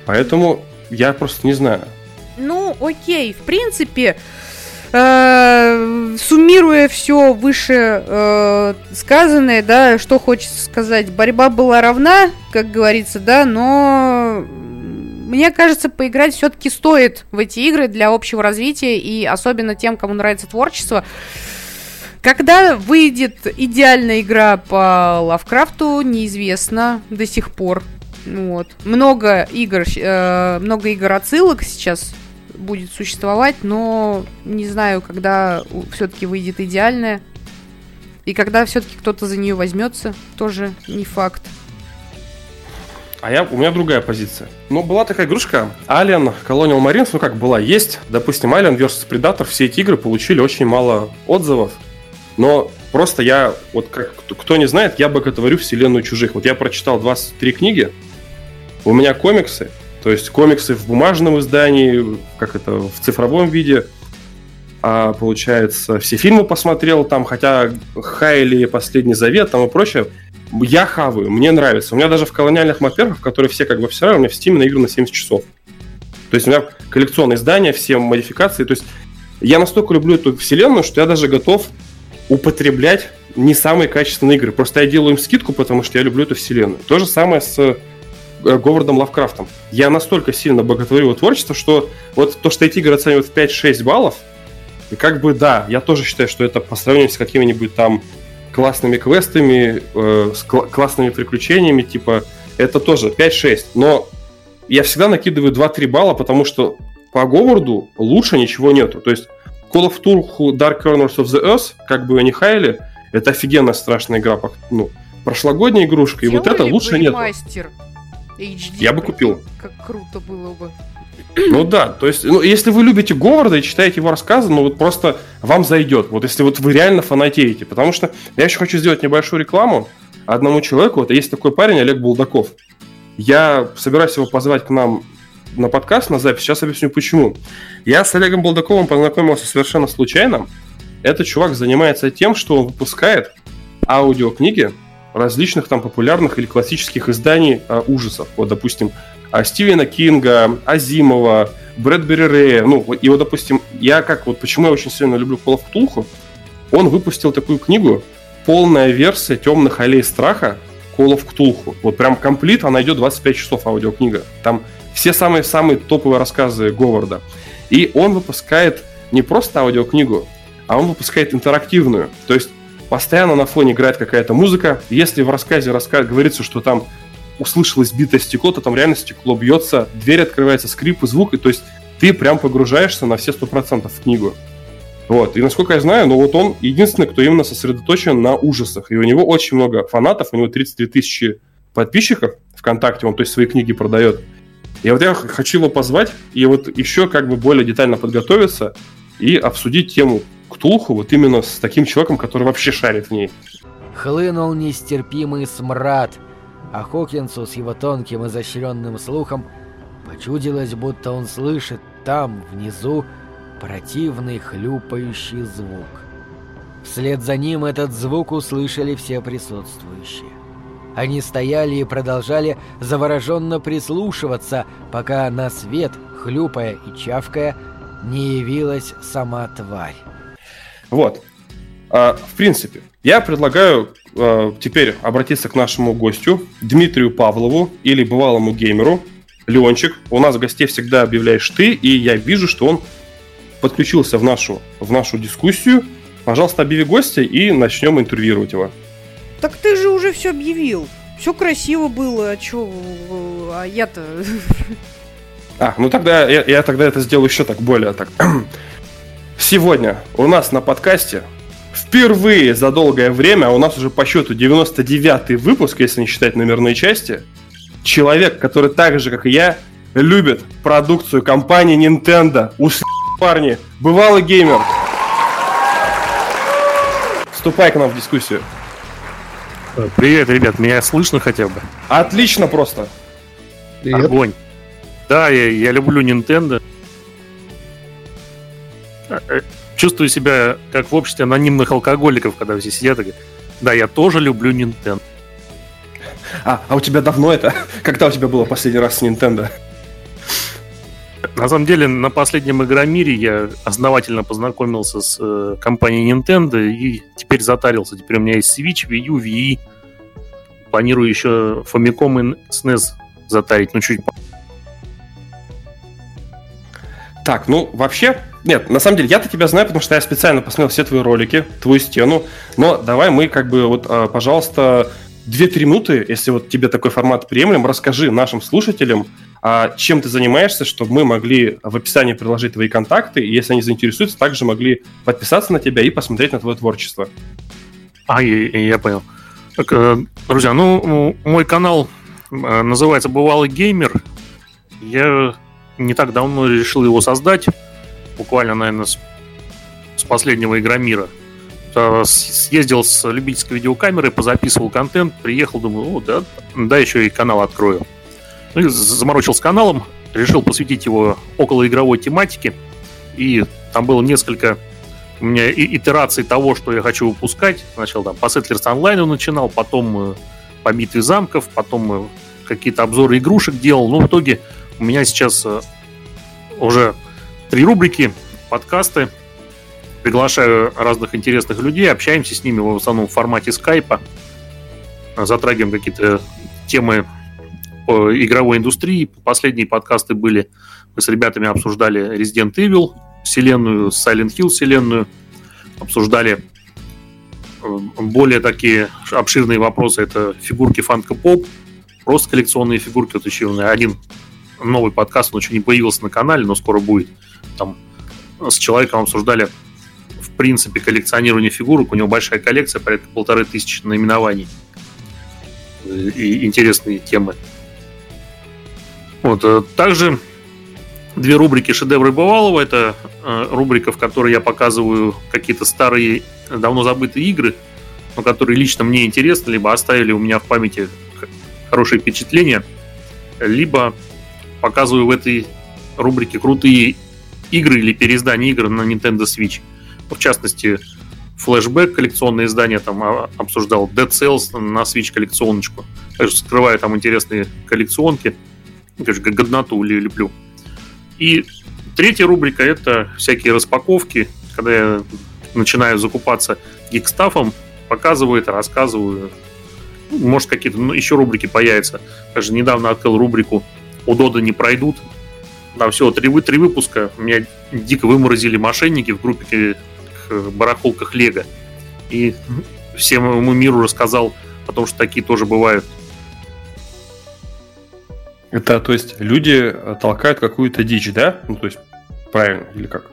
Поэтому я просто не знаю. Ну, окей, в принципе, э, суммируя все выше э, сказанное, да, что хочется сказать, борьба была равна, как говорится, да, но мне кажется, поиграть все-таки стоит в эти игры для общего развития и особенно тем, кому нравится творчество. Когда выйдет идеальная игра по Лавкрафту, неизвестно до сих пор. Вот. Много игр, э, много игр отсылок сейчас будет существовать, но не знаю, когда все-таки выйдет идеальная. И когда все-таки кто-то за нее возьмется, тоже не факт. А я, у меня другая позиция. Ну, была такая игрушка Alien Colonial Marines, ну как была, есть. Допустим, Alien vs Predator, все эти игры получили очень мало отзывов. Но просто я, вот как кто не знает, я боготворю вселенную чужих. Вот я прочитал 23 книги, у меня комиксы, то есть комиксы в бумажном издании, как это, в цифровом виде. А получается, все фильмы посмотрел там, хотя Хайли, Последний Завет там и прочее. Я хаваю, мне нравится. У меня даже в колониальных маперках, которые все как бы равно, у меня в Steam на игры на 70 часов. То есть у меня коллекционные издания, все модификации. То есть я настолько люблю эту вселенную, что я даже готов употреблять не самые качественные игры. Просто я делаю им скидку, потому что я люблю эту вселенную. То же самое с Говардом Лавкрафтом. Я настолько сильно боготворю его творчество, что вот то, что эти игры оценивают в 5-6 баллов, и как бы да, я тоже считаю, что это по сравнению с какими-нибудь там классными квестами, э, с кл- классными приключениями, типа, это тоже 5-6. Но я всегда накидываю 2-3 балла, потому что по Говарду лучше ничего нету. То есть Call of Cthulhu Dark Corners of the Earth, как бы они хайли, это офигенная страшная игра. Ну, прошлогодняя игрушка, Делали и вот это лучше нет. Мастер. HD. Я бы купил. Как круто было бы. Ну да, то есть, ну, если вы любите Говарда и читаете его рассказы, ну вот просто вам зайдет. Вот если вот вы реально фанатеете. Потому что я еще хочу сделать небольшую рекламу одному человеку. Вот есть такой парень, Олег Булдаков. Я собираюсь его позвать к нам на подкаст, на запись. Сейчас объясню почему. Я с Олегом Булдаковым познакомился совершенно случайно. Этот чувак занимается тем, что он выпускает аудиокниги различных там популярных или классических изданий а, ужасов. Вот, допустим, а, Стивена Кинга, Азимова, Брэдбери Рэя. Ну, и вот, допустим, я как вот почему я очень сильно люблю Call of Cthulhu, он выпустил такую книгу «Полная версия темных аллей страха Call of Cthulhu». Вот прям комплит, она идет 25 часов аудиокнига. Там все самые-самые топовые рассказы Говарда. И он выпускает не просто аудиокнигу, а он выпускает интерактивную. То есть постоянно на фоне играет какая-то музыка. Если в рассказе рассказ... говорится, что там услышалось битое стекло, то там реально стекло бьется, дверь открывается, скрип и звук, и то есть ты прям погружаешься на все сто процентов в книгу. Вот. И насколько я знаю, ну вот он единственный, кто именно сосредоточен на ужасах. И у него очень много фанатов, у него 33 тысячи подписчиков ВКонтакте, он то есть свои книги продает. И вот я хочу его позвать и вот еще как бы более детально подготовиться и обсудить тему Ктулху вот именно с таким человеком, который вообще шарит в ней. Хлынул нестерпимый смрад – а Хокинсу с его тонким изощренным слухом почудилось, будто он слышит там, внизу, противный хлюпающий звук. Вслед за ним этот звук услышали все присутствующие. Они стояли и продолжали завороженно прислушиваться, пока на свет, хлюпая и чавкая, не явилась сама тварь. Вот. А, в принципе, я предлагаю э, теперь обратиться к нашему гостю, Дмитрию Павлову или бывалому геймеру. Леончик, у нас в гостей всегда объявляешь ты, и я вижу, что он подключился в нашу, в нашу дискуссию. Пожалуйста, объяви гостя и начнем интервьюировать его. Так ты же уже все объявил. Все красиво было, а чё, а я-то... А, ну тогда я, я тогда это сделаю еще так более так. Сегодня у нас на подкасте впервые за долгое время, а у нас уже по счету 99-й выпуск, если не считать номерные части, человек, который так же, как и я, любит продукцию компании Nintendo. Ус парни, бывалый геймер. Вступай к нам в дискуссию. Привет, ребят, меня слышно хотя бы? Отлично просто. Привет. Огонь. Да, я, я люблю Nintendo. Э, э, чувствую себя как в обществе анонимных алкоголиков, когда все сидят и говорят, да, я тоже люблю Nintendo. А, а у тебя давно это? Когда у тебя было последний раз с Nintendo? На самом деле, на последнем Игромире я основательно познакомился с э, компанией Nintendo и теперь затарился. Теперь у меня есть Switch, Wii U, Wii. Планирую еще Famicom и SNES затарить, но чуть Так, ну, вообще, нет, на самом деле, я-то тебя знаю, потому что я специально посмотрел все твои ролики, твою стену. Но давай мы как бы вот, а, пожалуйста, 2-3 минуты, если вот тебе такой формат приемлем, расскажи нашим слушателям, а, чем ты занимаешься, чтобы мы могли в описании приложить твои контакты, и если они заинтересуются, также могли подписаться на тебя и посмотреть на твое творчество. А, я, я понял. Так, э, друзья, ну, мой канал э, называется «Бывалый геймер». Я не так давно решил его создать буквально, наверное, с, с последнего Игромира. Съездил с любительской видеокамерой, позаписывал контент, приехал, думаю, да, да, еще и канал открою. Ну и заморочил с каналом, решил посвятить его около игровой тематике. И там было несколько у меня итераций того, что я хочу выпускать. Сначала там по Settlers Online начинал, потом э, по битве замков, потом э, какие-то обзоры игрушек делал. Но в итоге у меня сейчас э, уже три рубрики, подкасты. Приглашаю разных интересных людей, общаемся с ними в основном в формате скайпа. Затрагиваем какие-то темы по игровой индустрии. Последние подкасты были, мы с ребятами обсуждали Resident Evil вселенную, Silent Hill вселенную, обсуждали э, более такие обширные вопросы. Это фигурки Funko Pop, просто коллекционные фигурки. Вот еще один новый подкаст, он еще не появился на канале, но скоро будет там с человеком обсуждали в принципе коллекционирование фигурок. У него большая коллекция, порядка полторы тысячи наименований и интересные темы. Вот. Э, также две рубрики «Шедевры бывалого». Это э, рубрика, в которой я показываю какие-то старые, давно забытые игры, но которые лично мне интересны, либо оставили у меня в памяти хорошие впечатления, либо показываю в этой рубрике крутые игры или переиздания игр на Nintendo Switch. В частности, флешбэк коллекционное издание там а, обсуждал, Dead Cells на Switch коллекционочку. Также скрываю там интересные коллекционки. Конечно, годноту люблю. И третья рубрика это всякие распаковки, когда я начинаю закупаться гикстафом, показываю это, рассказываю. Может, какие-то ну, еще рубрики появятся. Даже недавно открыл рубрику «У Дода не пройдут». Там всего три, три выпуска. Меня дико выморозили мошенники в группе барахолках Лего. И всему миру рассказал о том, что такие тоже бывают. Это, то есть, люди толкают какую-то дичь, да? Ну, то есть, правильно, или как?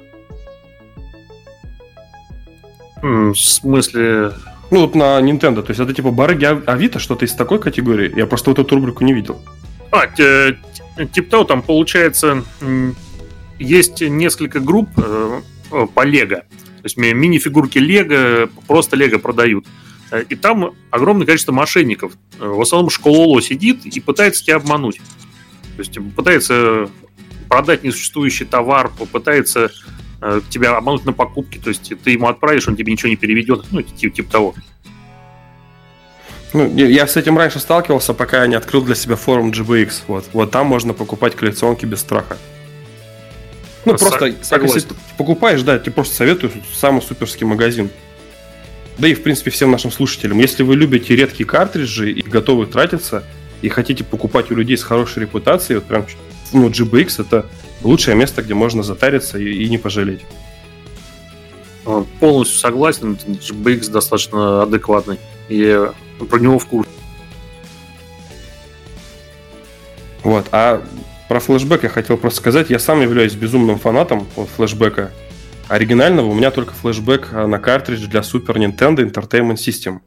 В смысле... Ну, вот на Nintendo, то есть, это типа барыги Авито, что-то из такой категории? Я просто вот эту рубрику не видел. А, того, там получается, есть несколько групп э, по Лего. То есть мини-фигурки Лего, просто Лего продают. Э, и там огромное количество мошенников. Э, в основном школоло сидит и пытается тебя обмануть. То есть пытается продать несуществующий товар, попытается э, тебя обмануть на покупке. То есть ты ему отправишь, он тебе ничего не переведет. Ну, типа, типа того. Ну, я с этим раньше сталкивался, пока я не открыл для себя форум GBX. Вот, вот там можно покупать коллекционки без страха. Ну, просто, как если покупаешь, да, тебе просто советую самый суперский магазин. Да и, в принципе, всем нашим слушателям. Если вы любите редкие картриджи и готовы тратиться, и хотите покупать у людей с хорошей репутацией, вот прям, ну, GBX это лучшее место, где можно затариться и, и не пожалеть. А, полностью согласен, GBX достаточно адекватный. И про него в курсе. Вот, а про флешбэк я хотел просто сказать. Я сам являюсь безумным фанатом флешбэка. Оригинального у меня только флешбэк а, на картридж для Super Nintendo Entertainment System.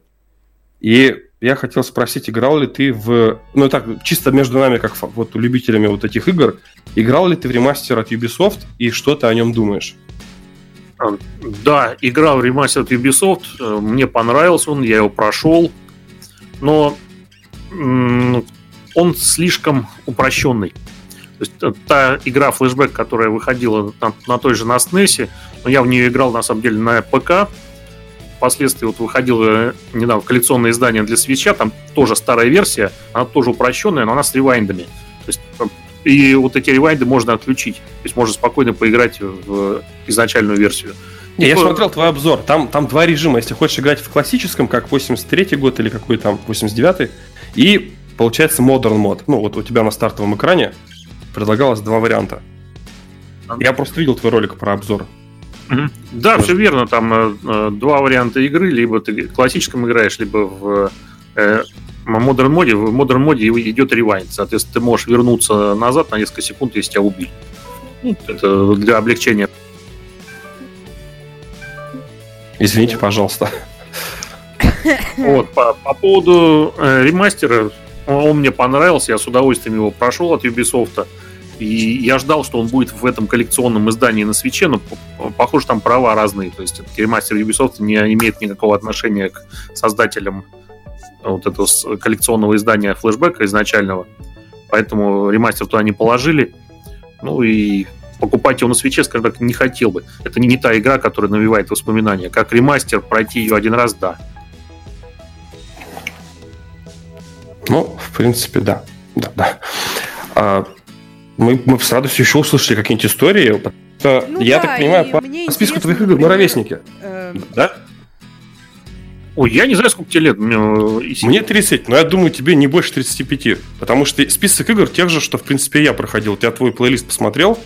И я хотел спросить, играл ли ты в... Ну, так, чисто между нами, как вот любителями вот этих игр, играл ли ты в ремастер от Ubisoft и что ты о нем думаешь? А, да, играл в ремастер от Ubisoft. Э, мне понравился он, я его прошел. Но он слишком упрощенный. То есть э, та игра флешбэк, которая выходила на, на той же на SNES, но я в нее играл на самом деле на ПК. Впоследствии вот выходило недавно коллекционное издание для свеча, там тоже старая версия, она тоже упрощенная, но она с ревайндами. То есть, э, и вот эти ревайнды можно отключить. То есть можно спокойно поиграть в изначальную версию. Не, я смотрел твой обзор. Там, там два режима. Если хочешь играть в классическом, как 83 год или какой там 89 и получается Modern мод. Ну, вот у тебя на стартовом экране предлагалось два варианта. Я просто видел твой ролик про обзор. Да, Может. все верно. Там э, э, два варианта игры. Либо ты классическом играешь, либо в э, Modern моде. В Modern моде идет ревайнд. Соответственно, ты можешь вернуться назад на несколько секунд, если тебя убили. Ну, это для облегчения. Извините, пожалуйста. Вот, по, по поводу э, ремастера, он мне понравился, я с удовольствием его прошел от Ubisoft. И я ждал, что он будет в этом коллекционном издании на свече, но похоже, там права разные. То есть ремастер Ubisoft не имеет никакого отношения к создателям вот этого коллекционного издания флешбека изначального. Поэтому ремастер туда не положили. Ну и покупать его на свече, скажем так, не хотел бы. Это не, не та игра, которая навевает воспоминания. Как ремастер, пройти ее один раз, да. Ну, в принципе, да. Да, да. А, мы, мы с радостью еще услышали какие-нибудь истории. Ну, я да, так понимаю, по списку твоих игр мы ровесники. Э... Да? Ой, я не знаю, сколько тебе лет. Мне 30, но я думаю, тебе не больше 35. Потому что список игр тех же, что, в принципе, я проходил. Я твой плейлист посмотрел.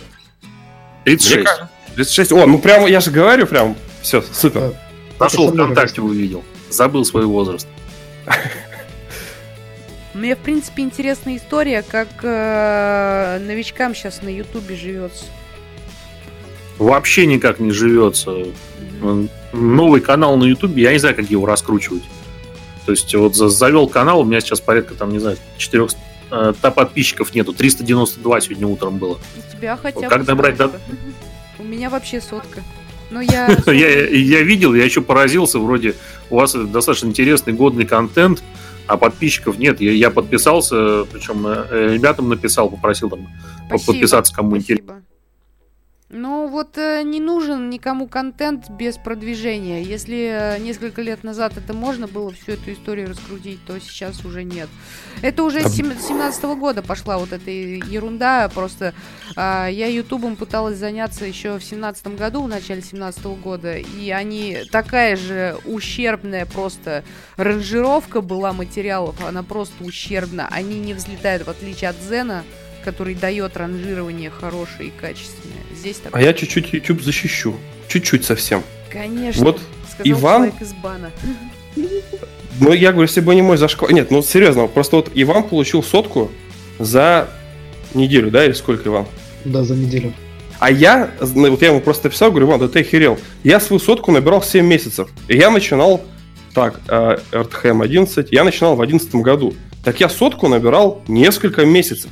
36. Мне, 36. О, ну прямо, я же говорю, прям, все, супер. Нашел ВКонтакте, увидел. Забыл свой возраст. Мне, в принципе, интересная история, как э, новичкам сейчас на Ютубе живется. Вообще никак не живется. Новый канал на Ютубе, я не знаю, как его раскручивать. То есть вот завел канал, у меня сейчас порядка, там, не знаю, 400 э, та подписчиков нету. 392 сегодня утром было. У тебя хотя бы Как добрать до-. У меня вообще сотка. Но я... Я, я видел, я еще поразился, вроде у вас достаточно интересный, годный контент, а подписчиков нет. Я, я подписался, причем э, ребятам написал, попросил там Спасибо, подписаться, кому интересно. Ну вот э, не нужен никому контент без продвижения. Если э, несколько лет назад это можно было всю эту историю раскрутить, то сейчас уже нет. Это уже с сем- 17 года пошла вот эта ерунда. Просто а, я ютубом пыталась заняться еще в 17 году, в начале 17 года, и они такая же ущербная просто ранжировка была материалов, она просто ущербна. Они не взлетают, в отличие от Зена, который дает ранжирование хорошее и качественное. Здесь А такое, я чуть-чуть YouTube защищу. Чуть-чуть совсем. конечно, Вот сказал Иван- человек из бана. Ну, я говорю, если бы не мой зашквар... Нет, ну, серьезно, просто вот Иван получил сотку за неделю, да, или сколько, Иван? Да, за неделю. А я, ну, вот я ему просто писал, говорю, Иван, да ты охерел. Я свою сотку набирал 7 месяцев. И я начинал, так, э, RTHM 11, я начинал в 11 году. Так я сотку набирал несколько месяцев.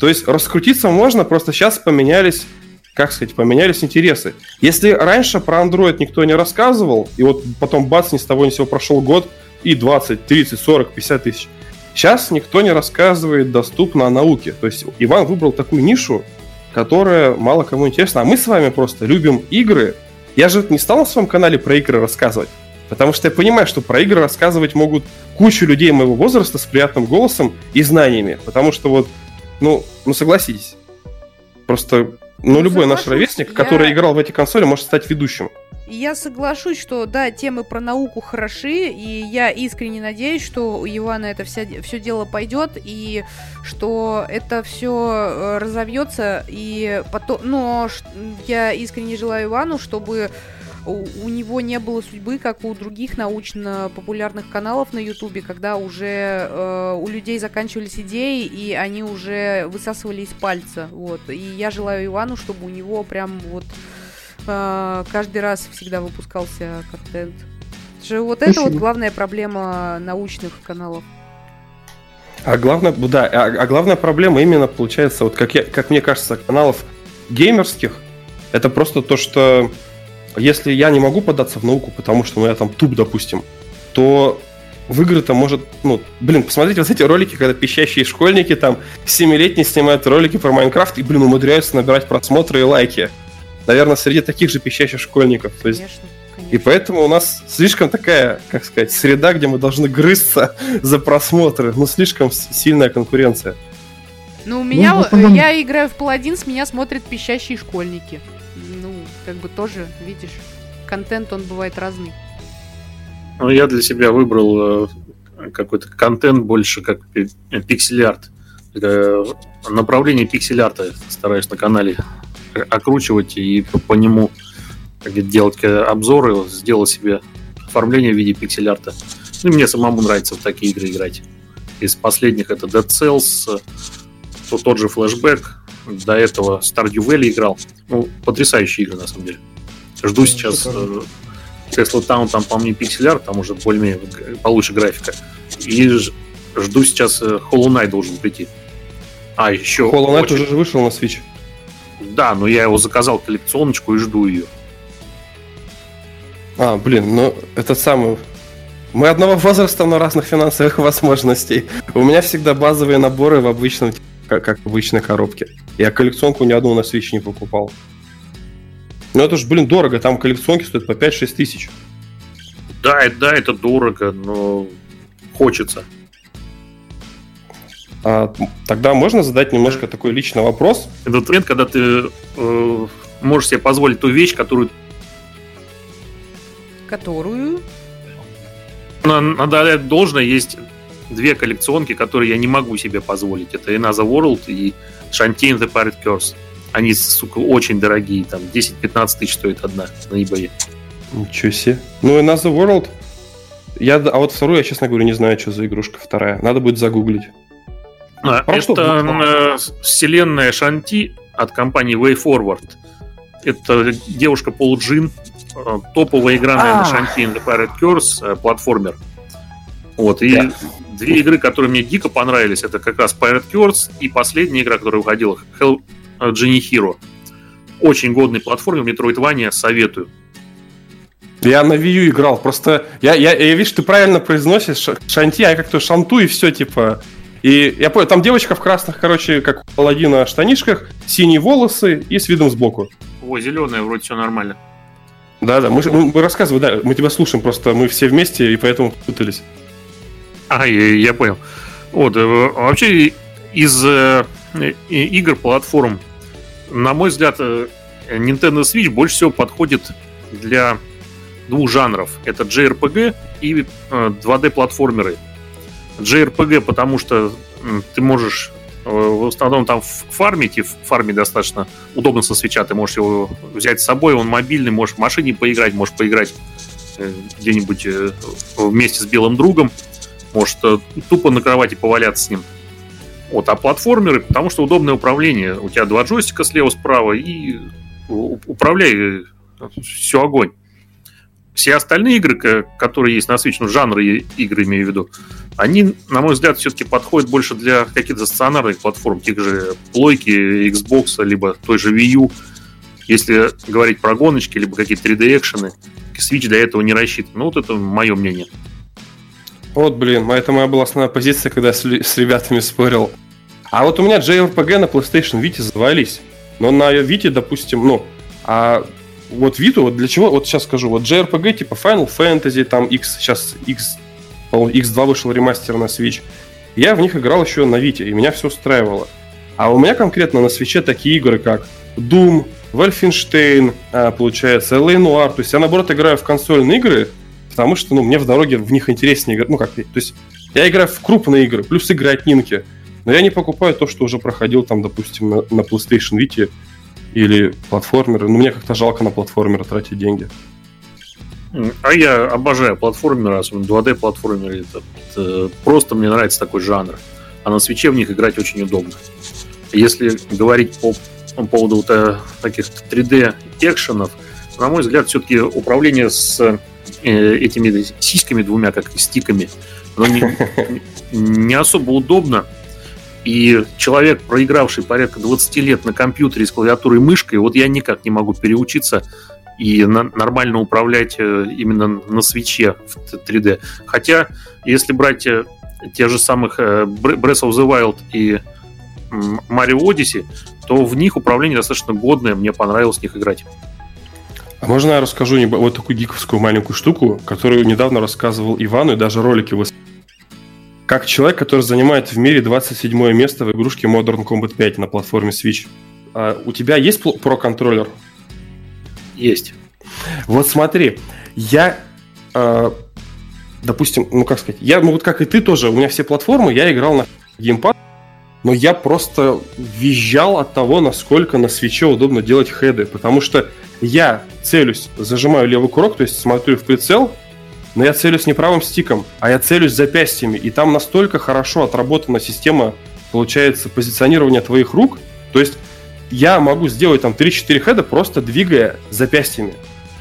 То есть раскрутиться можно, просто сейчас поменялись, как сказать, поменялись интересы. Если раньше про Android никто не рассказывал, и вот потом бац, ни с того ни с сего прошел год, и 20, 30, 40, 50 тысяч. Сейчас никто не рассказывает доступно о науке. То есть Иван выбрал такую нишу, которая мало кому интересна. А мы с вами просто любим игры. Я же не стал на своем канале про игры рассказывать. Потому что я понимаю, что про игры рассказывать могут кучу людей моего возраста с приятным голосом и знаниями. Потому что вот, ну, ну согласитесь. Просто, ну, Ну, любой наш ровесник, я- который играл в эти консоли, может стать ведущим. Я соглашусь, что да, темы про науку хороши, и я искренне надеюсь, что у Ивана это вся, все дело пойдет, и что это все разовьется, и потом, но я искренне желаю Ивану, чтобы у, у него не было судьбы, как у других научно-популярных каналов на Ютубе, когда уже э, у людей заканчивались идеи, и они уже высасывали из пальца. Вот. И я желаю Ивану, чтобы у него прям вот э, каждый раз всегда выпускался контент. Же вот это вот Спасибо. главная проблема научных каналов. А главное, да, а, а главная проблема именно получается, вот как, я, как мне кажется, каналов геймерских, это просто то, что если я не могу податься в науку, потому что ну, я там туп, допустим, то в игры-то может, ну, блин, посмотрите вот эти ролики, когда пищащие школьники там 7-летние снимают ролики про Майнкрафт и, блин, умудряются набирать просмотры и лайки. Наверное, среди таких же пищащих школьников. То есть Конечно, и поэтому у нас слишком такая, как сказать, среда, где мы должны грызться за просмотры. Ну, слишком сильная конкуренция. Ну, у меня, основном- я играю в паладин, с меня смотрят пищащие школьники. Как бы тоже, видишь, контент, он бывает разный. Ну, я для себя выбрал э, какой-то контент больше как пи- пиксель-арт. Э, Направление пиксель-арта стараюсь на канале окручивать и по, нему делать обзоры, сделал себе оформление в виде пиксель-арта. Ну, мне самому нравится в такие игры играть. Из последних это Dead Cells, э, то тот же Flashback, до этого Stardew Valley играл. Ну, потрясающие игры, на самом деле. Жду Да, сейчас э, Tesla Town, там, по мне, пиксель-арт, там уже более-менее получше графика. И жду сейчас э, Hollow Knight должен прийти. А, еще... Hollow Knight очень- уже же вышел на Switch. Да, но я его заказал коллекционочку и жду ее. А, блин, ну, это самый... Мы одного возраста, но разных финансовых возможностей. У меня всегда базовые наборы в обычном, как, как в обычной коробке. Я коллекционку ни одну на Switch не покупал. Ну это ж, блин, дорого. Там коллекционки стоят по 5-6 тысяч. Да, да, это дорого, но хочется. А, тогда можно задать немножко такой личный вопрос. Это тренд, когда ты э, можешь себе позволить ту вещь, которую Которую... на- надо отдать должное. Есть две коллекционки, которые я не могу себе позволить. Это Another World и Shantae and the Pirate Curse. Они, сука, очень дорогие. Там 10-15 тысяч стоит одна на eBay. Ничего себе. Ну и Another World. Я, а вот вторую, я, честно говоря, не знаю, что за игрушка вторая. Надо будет загуглить. А, Про что? это э, вселенная Шанти от компании Way Forward. Это девушка Пол Джин, э, топовая игра, наверное. Шанти and the Pirate Curse, э, платформер. Вот, и Да. Две игры, которые мне дико понравились, это как раз Pirate Curse и последняя игра, которая выходила, Hell Genie Hero. Очень годный платформер, Metroidvania, советую. Я на Wii U играл, просто я, я, я вижу, ты правильно произносишь шанти, а я как-то шанту и все, типа. И я понял, там девочка в красных, короче, как у Паладина штанишках, синие волосы и с видом сбоку. О, зеленая, вроде все нормально. Да, да, мы, мы, мы рассказывай, да, мы тебя слушаем, просто мы все вместе, и поэтому путались. А, я, я понял. Вот, э, вообще из э, игр платформ, на мой взгляд, э, Nintendo Switch больше всего подходит для двух жанров. Это JRPG и 2D-платформеры. JRPG, потому что ты можешь в основном там фармить, и в фарме достаточно удобно со свеча. Ты можешь его взять с собой, он мобильный, можешь в машине поиграть, можешь поиграть где-нибудь вместе с белым другом. Может тупо на кровати поваляться с ним. Вот, а платформеры, потому что удобное управление. У тебя два джойстика слева-справа и управляй все огонь. Все остальные игры, которые есть на Switch, ну, жанры игры имею в виду, они, на мой взгляд, все-таки подходят больше для каких-то стационарных платформ, тех же плойки, Xbox, либо той же Wii U. Если говорить про гоночки, либо какие-то 3D-экшены, Switch для этого не рассчитан. Ну, вот это мое мнение. Вот, блин, это моя была основная позиция, когда с, с ребятами спорил. А вот у меня JRPG на PlayStation Vita завались. Но на Vita, допустим, ну, а вот Vita, вот для чего, вот сейчас скажу, вот JRPG типа Final Fantasy, там X, сейчас X, X2 вышел ремастер на Switch. Я в них играл еще на Vita, и меня все устраивало. А у меня конкретно на Switch такие игры, как Doom, Wolfenstein, а, получается, LA Noir. То есть я, наоборот, играю в консольные игры, потому что, ну, мне в дороге в них интереснее играть. Ну, как, то есть я играю в крупные игры, плюс игры от Нинки. Но я не покупаю то, что уже проходил там, допустим, на, на PlayStation Vita или платформеры. Ну, мне как-то жалко на платформеры тратить деньги. А я обожаю платформеры, особенно 2D-платформеры. Это, это просто мне нравится такой жанр. А на свече в них играть очень удобно. Если говорить по, по поводу вот, э, таких 3D-экшенов, на мой взгляд, все-таки управление с Э, этими сиськами двумя, как стиками, но не, не особо удобно. И человек, проигравший порядка 20 лет на компьютере с клавиатурой и мышкой, вот я никак не могу переучиться и на, нормально управлять э, именно на свече в 3D. Хотя, если брать э, те же самых Breath of the Wild и Mario Odyssey, то в них управление достаточно годное, мне понравилось в них играть. А можно я расскажу вот такую гиковскую маленькую штуку, которую недавно рассказывал Ивану и даже ролики вы как человек, который занимает в мире 27 место в игрушке Modern Combat 5 на платформе Switch. А у тебя есть Pro контроллер? Есть. Вот смотри, я, э, допустим, ну как сказать, я, ну вот как и ты тоже, у меня все платформы, я играл на геймпад, но я просто визжал от того, насколько на свече удобно делать хеды, потому что я целюсь, зажимаю левый курок, то есть смотрю в прицел, но я целюсь не правым стиком, а я целюсь запястьями. И там настолько хорошо отработана система, получается, позиционирования твоих рук. То есть я могу сделать там 3-4 хеда, просто двигая запястьями.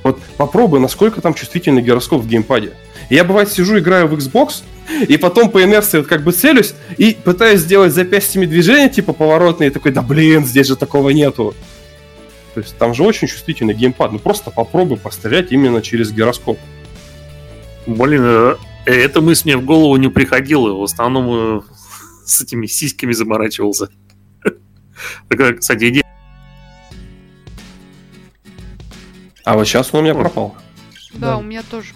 Вот попробуй, насколько там чувствительный гироскоп в геймпаде. Я, бывает, сижу, играю в Xbox, и потом по инерции вот как бы целюсь, и пытаюсь сделать запястьями движения, типа поворотные, и такой, да блин, здесь же такого нету. То есть там же очень чувствительный геймпад. Ну просто попробуй пострелять именно через гироскоп. Блин, э, эта мысль мне в голову не приходила. В основном э, с этими сиськами заморачивался. Такая, кстати, идея. А вот сейчас он у меня пропал. Да, у меня тоже.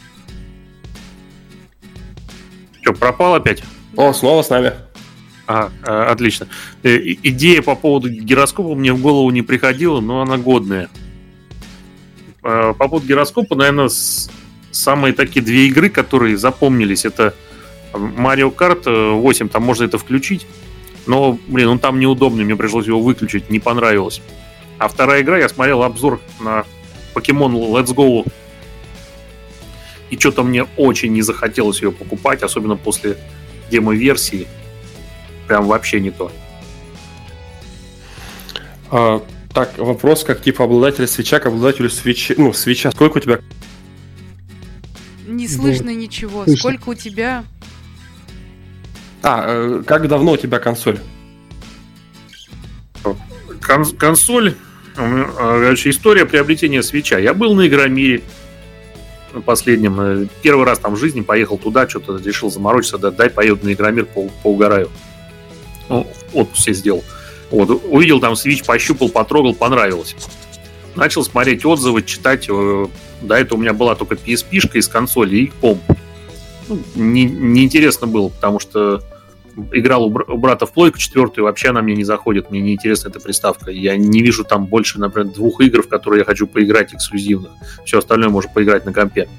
Что, пропал опять? О, снова с нами. А, отлично. Э, идея по поводу гироскопа мне в голову не приходила, но она годная. А, по поводу гироскопа, наверное, самые такие две игры, которые запомнились, это Mario Kart 8, там можно это включить, но, блин, он там неудобный, мне пришлось его выключить, не понравилось. А вторая игра, я смотрел обзор на Pokemon Let's Go, и что-то мне очень не захотелось ее покупать, особенно после демо-версии прям вообще не то. А, так, вопрос, как типа обладателя свеча к обладателю свечи, ну, свеча. Сколько у тебя? Не слышно ну, ничего. Слышно. Сколько у тебя? А, э, как давно у тебя консоль? Кон- консоль, э, короче, история приобретения свеча. Я был на Игромире последнем. э, Первый раз там в жизни поехал туда, что-то решил заморочиться, да, дай поеду на Игромир, по, поугараю. Ну, отпуск себе сделал. Вот, увидел там свич, пощупал, потрогал, понравилось. Начал смотреть отзывы, читать. э, До этого у меня была только PSP-шка из консоли и комп. Ну, не- неинтересно было, потому что играл у, бр- у брата в плойку четвертую, вообще она мне не заходит, мне неинтересна эта приставка. Я не вижу там больше, например, двух игр, в которые я хочу поиграть эксклюзивных. Все остальное можно поиграть на компе.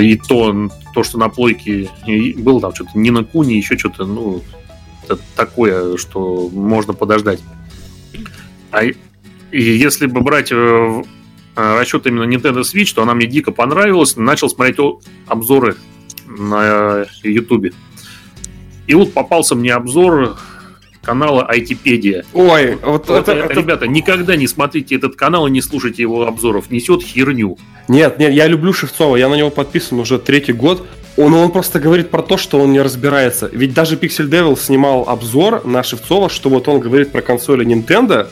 И то, то что на плойке было там что-то не на куни, еще что-то, ну, такое, что можно подождать. А и если бы брать э, э, расчет именно Nintendo Switch, то она мне дико понравилась. Начал смотреть обзоры на Ютубе. И вот попался мне обзор канала ITpedia. Ой, вот Вот, это, э, это- Ребята, никогда не смотрите этот канал и не слушайте его обзоров. Несет херню. Нет, нет, я люблю Шевцова, я на него подписан уже третий год. Он, он просто говорит про то, что он не разбирается. Ведь даже Pixel Devil снимал обзор на Шевцова, что вот он говорит про консоли Nintendo,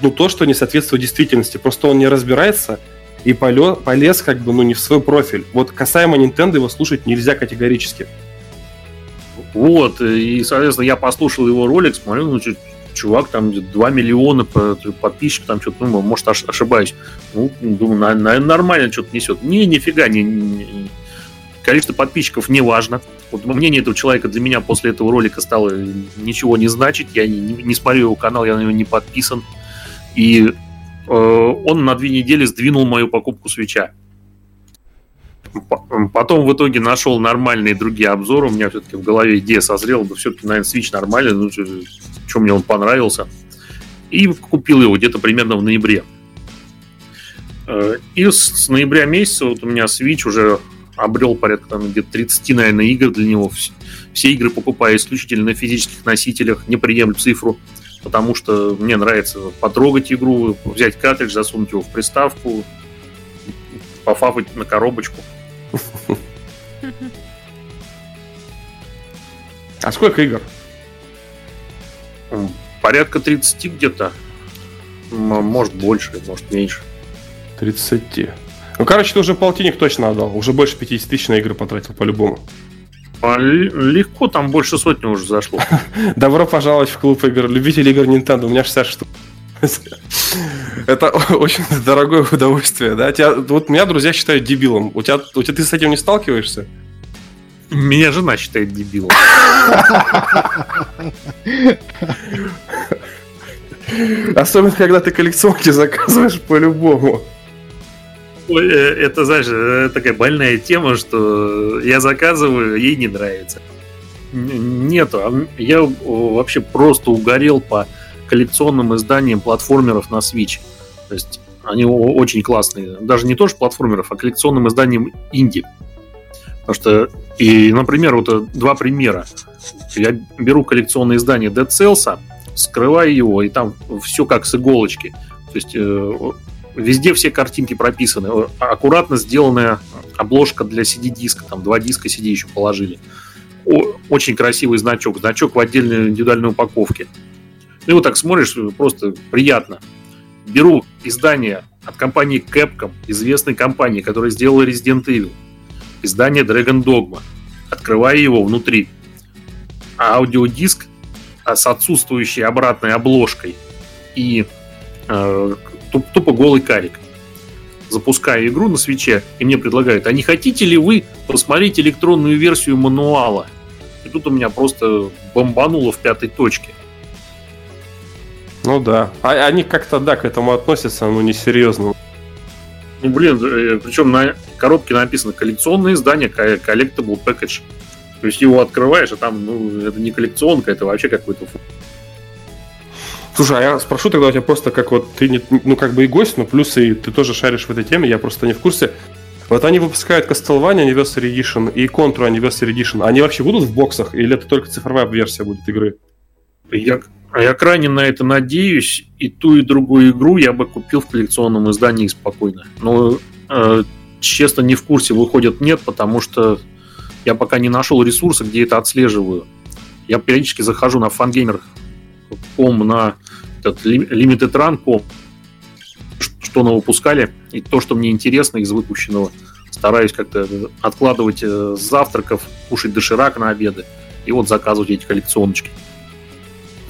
ну то, что не соответствует действительности. Просто он не разбирается и поле- полез как бы ну не в свой профиль. Вот касаемо Nintendo его слушать нельзя категорически. Вот, и, соответственно, я послушал его ролик, смотрю, ну, чувак, там 2 миллиона по- подписчиков, там что-то, ну, может, ош- ошибаюсь. Ну, думаю, на- наверное, нормально что-то несет. Не, нифига, не, не- количество подписчиков не важно. Вот мнение этого человека для меня после этого ролика стало ничего не значить. Я не- не смотрю его канал, я на него не подписан. И э, он на две недели сдвинул мою покупку свеча. По- Потом в итоге нашел нормальные другие обзоры. У меня все-таки в голове идея созрела, да все-таки, наверное, Switch нормальный, ну, что мне он понравился. И купил его где-то примерно в ноябре. Э, И с, ноября месяца вот у меня Switch уже обрел порядка там, где-то 30, наверное, игр для него. Вс- Все игры покупаю исключительно на физических носителях, не приемлю цифру, потому что мне нравится потрогать игру, взять картридж, засунуть его в приставку, пофапать на коробочку. А сколько игр? Порядка 30 где-то. Может больше, может меньше. 30. Ну, короче, ты уже полтинник точно отдал. Уже больше 50 тысяч на игры потратил по-любому. А легко, там больше сотни уже зашло. Добро пожаловать в клуб игр, любителей игр Nintendo. У меня 60 штук. Это очень дорогое удовольствие, да? Тебя, вот меня друзья считают дебилом. У тебя, у тебя ты с этим не сталкиваешься? Меня жена считает дебилом. Особенно, когда ты коллекционки заказываешь по-любому. Э, Это, знаешь, э, такая больная тема, что я заказываю, ей не нравится. Нету. А Я вообще просто угорел по коллекционным изданиям платформеров на Switch. То есть они очень классные. Даже не то, что платформеров, а коллекционным изданием инди. Потому что, и, например, вот э, два примера. Я беру коллекционное издание Dead Cells, скрываю его, и там все как с иголочки. То есть э, везде все картинки прописаны. Аккуратно сделанная обложка для CD-диска. Там два диска CD еще положили. О- очень красивый значок. Значок в отдельной индивидуальной упаковке. И вот так смотришь, просто приятно. Беру издание от компании Capcom, известной компании, которая сделала Resident Evil. Издание Dragon Dogma. Открываю его внутри. Аудиодиск а, с отсутствующей обратной обложкой и э, туп- тупо голый карик. Запускаю игру на свече, и мне предлагают, а не хотите ли вы посмотреть электронную версию мануала? И тут у меня просто бомбануло в пятой точке. Ну да. А они как-то, да, к этому относятся, ну, несерьезно. Ну, блин, причем на коробке написано коллекционное издание, collectible package. То есть его открываешь, а там, ну, это не коллекционка, это вообще какой-то Слушай, а я спрошу тогда у тебя просто, как вот ты, не- ну, как бы и гость, но плюс и ты тоже шаришь в этой теме, я просто не в курсе. Вот они выпускают Castlevania Anniversary Edition и Contra Anniversary Edition. Они вообще будут в боксах или это только цифровая версия будет игры? Я, я крайне на это надеюсь, и ту, и другую игру я бы купил в коллекционном издании спокойно. Но, э, честно, не в курсе, выходит нет, потому что я пока не нашел ресурса, где это отслеживаю. Я периодически захожу на fangamer.com, на этот Limited Run.com, что на выпускали, и то, что мне интересно из выпущенного, стараюсь как-то откладывать э, с завтраков, кушать доширак на обеды, и вот заказывать эти коллекционочки.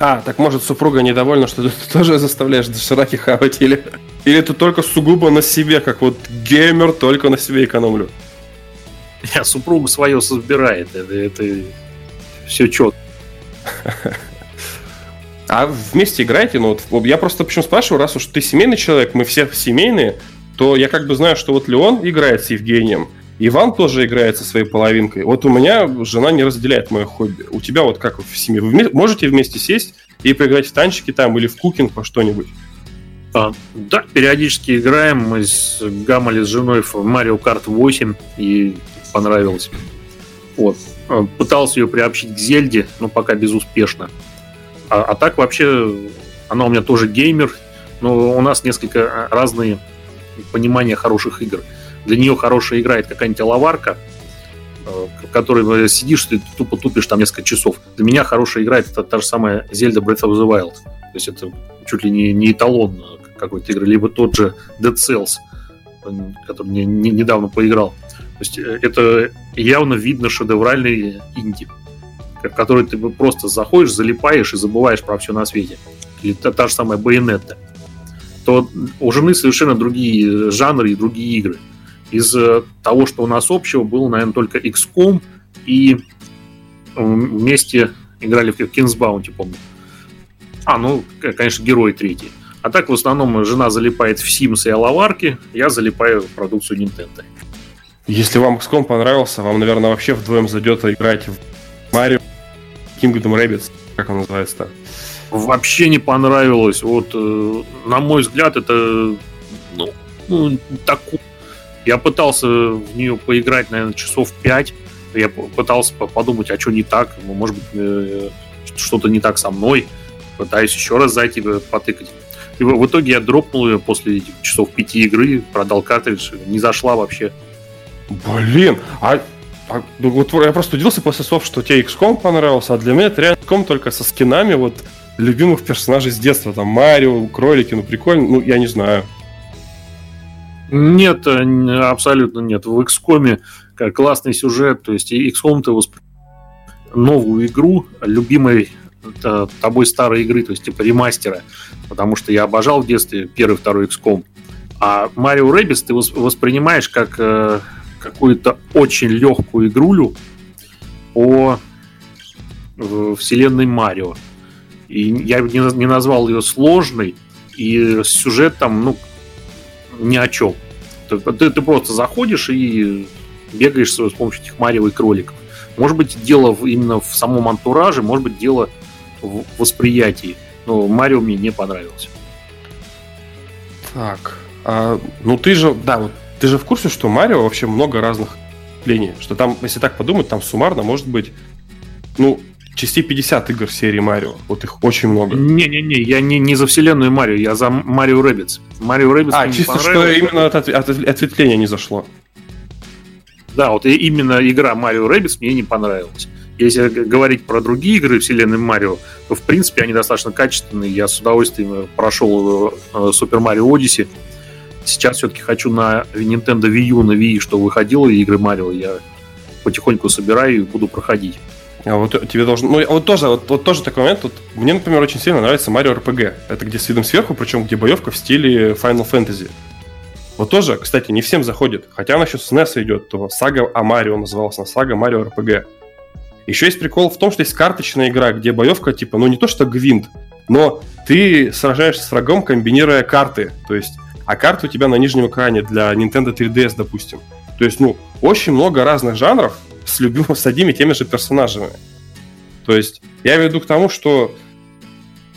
А, так может супруга недовольна, что ты тоже заставляешь дошираки хавать, или, или ты только сугубо на себе, как вот геймер, только на себе экономлю? Я супругу свое собирает, это, это все четко. А вместе играете? Ну, вот, я просто почему спрашиваю, раз уж ты семейный человек, мы все семейные, то я как бы знаю, что вот Леон играет с Евгением, Иван тоже играет со своей половинкой. Вот у меня жена не разделяет мое хобби. У тебя вот как в семье? Вы можете вместе сесть и поиграть в танчики там или в кукинг по что-нибудь? А, да, периодически играем. Мы с Гамали с женой в Mario Kart 8 и понравилось. Вот. А, пытался ее приобщить к Зельде, но пока безуспешно. А, а так вообще, она у меня тоже геймер, но у нас несколько разные понимания хороших игр. Для нее хорошая игра это какая-нибудь лаварка, э, в которой сидишь, ты тупо тупишь там несколько часов. Для меня хорошая игра это та же самая Zelda Breath of the Wild. То есть это чуть ли не, не эталон какой-то игры, либо тот же Dead Cells, который не, не, недавно поиграл. То есть э, это явно видно шедевральный инди в который ты просто заходишь, залипаешь и забываешь про все на свете. Или та, та же самая байонетта. То у жены совершенно другие жанры и другие игры. Из э, того, что у нас общего, было, наверное, только XCOM и вместе играли в Kings Bounty, помню. А, ну, конечно, Герой третий. А так, в основном, жена залипает в Sims и Алаварки, я залипаю в продукцию Nintendo. Если вам XCOM понравился, вам, наверное, вообще вдвоем зайдет играть в Марио Kingdom Rabbids, как он называется-то? Вообще не понравилось. Вот, э, на мой взгляд, это ну, ну, такой. Я пытался в нее поиграть, наверное, часов 5. Я пытался подумать, а что не так? Ну, может быть, э, что-то не так со мной. Пытаюсь еще раз зайти потыкать. И в итоге я дропнул ее после часов пяти игры, продал картридж, не зашла вообще. Блин, а а, ну, вот я просто удивился после слов, что тебе XCOM понравился, а для меня это реально XCOM только со скинами вот любимых персонажей с детства. Там Марио, кролики, ну прикольно, ну я не знаю. Нет, э, абсолютно нет. В XCOM классный сюжет, то есть XCOM ты восп... новую игру любимой э, тобой старой игры, то есть типа ремастера, потому что я обожал в детстве первый, второй XCOM. А Mario Rabbids ты воспринимаешь как э, какую-то очень легкую игрулю по вселенной Марио. И я не, не назвал ее сложной, и сюжет там, ну, ни о чем. Ты, ты, ты просто заходишь и бегаешь с помощью этих Марио и кроликов. Может быть, дело в, именно в самом антураже, может быть, дело в восприятии. Но Марио мне не понравился. Так, а, ну ты же, да, вот ты же в курсе, что Марио вообще много разных вступлений? Что там, если так подумать, там суммарно может быть, ну, частей 50 игр серии Марио. Вот их очень много. Не-не-не, я не, не за вселенную Марио, я за Mario Rabbids. Mario Rabbids А, чисто что именно от, от, от ответвления не зашло. Да, вот именно игра Mario Rabbids мне не понравилась. Если говорить про другие игры вселенной Марио, то в принципе они достаточно качественные. Я с удовольствием прошел Super Mario Odyssey Сейчас все-таки хочу на Nintendo Wii U, на Wii, что выходило игры Марио, я потихоньку собираю и буду проходить. А вот тебе должен. Ну, вот тоже, вот, вот тоже такой момент. Вот, мне, например, очень сильно нравится Марио RPG. Это где с видом сверху, причем где боевка в стиле Final Fantasy. Вот тоже, кстати, не всем заходит. Хотя она еще с NES идет, то сага о Марио называлась на сага Марио RPG. Еще есть прикол в том, что есть карточная игра, где боевка, типа, ну не то что гвинт, но ты сражаешься с врагом, комбинируя карты. То есть а карты у тебя на нижнем экране для Nintendo 3DS, допустим. То есть, ну, очень много разных жанров с любимым, с одними теми же персонажами. То есть, я веду к тому, что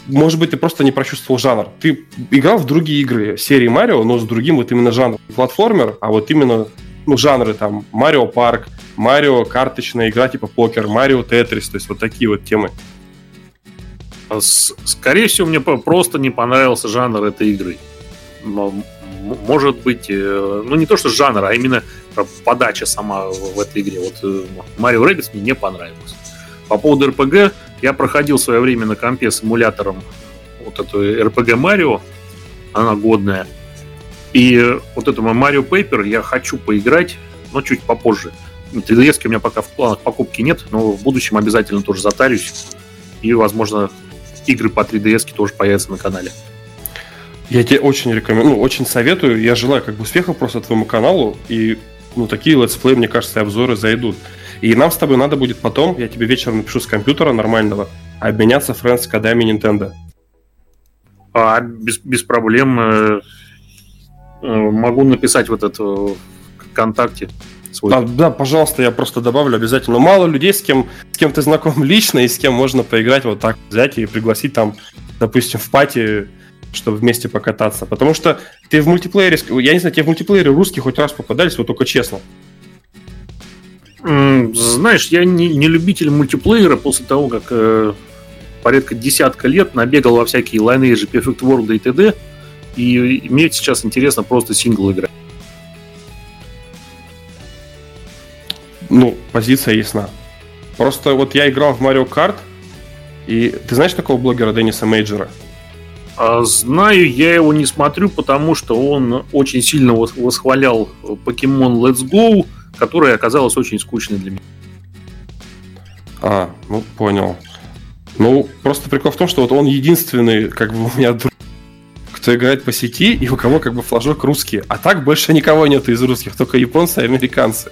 может быть, ты просто не прочувствовал жанр. Ты играл в другие игры серии Марио, но с другим вот именно жанром. Платформер, а вот именно ну, жанры там Марио Парк, Марио карточная игра типа покер, Марио Тетрис, то есть вот такие вот темы. Скорее всего, мне просто не понравился жанр этой игры может быть, э, ну не то что жанр, а именно подача сама в этой игре. Вот э, Mario Rabbids мне не понравилось. По поводу RPG, я проходил в свое время на компе с эмулятором вот эту RPG Mario, она годная. И вот этому Mario Paper я хочу поиграть, но чуть попозже. 3DS у меня пока в планах покупки нет, но в будущем обязательно тоже затарюсь. И, возможно, игры по 3DS тоже появятся на канале. Я тебе очень рекомендую, ну, очень советую. Я желаю как бы успехов просто твоему каналу. И ну, такие летсплеи, мне кажется, и обзоры зайдут. И нам с тобой надо будет потом, я тебе вечером напишу с компьютера нормального, обменяться френдс кодами Nintendo. А, без, без проблем. Э, э, могу написать вот это в ВКонтакте свой. Да, да, пожалуйста, я просто добавлю обязательно. Мало людей, с кем, с кем ты знаком лично и с кем можно поиграть вот так, взять и пригласить там, допустим, в пати, чтобы вместе покататься. Потому что ты в мультиплеере, я не знаю, тебе в мультиплеере русские хоть раз попадались, вот только честно. Знаешь, я не, не любитель мультиплеера после того, как э, порядка десятка лет набегал во всякие Lineage, Perfect World и т.д. И мне сейчас интересно просто сингл играть. ну, позиция ясна. Просто вот я играл в Mario Kart, и ты знаешь такого блогера Денниса Мейджера? А, знаю, я его не смотрю, потому что он очень сильно восхвалял Pokemon Let's Go, которая оказалась очень скучной для меня. А, ну понял. Ну, просто прикол в том, что вот он единственный, как бы у меня друг, кто играет по сети и у кого как бы флажок русский. А так больше никого нет из русских, только японцы и американцы.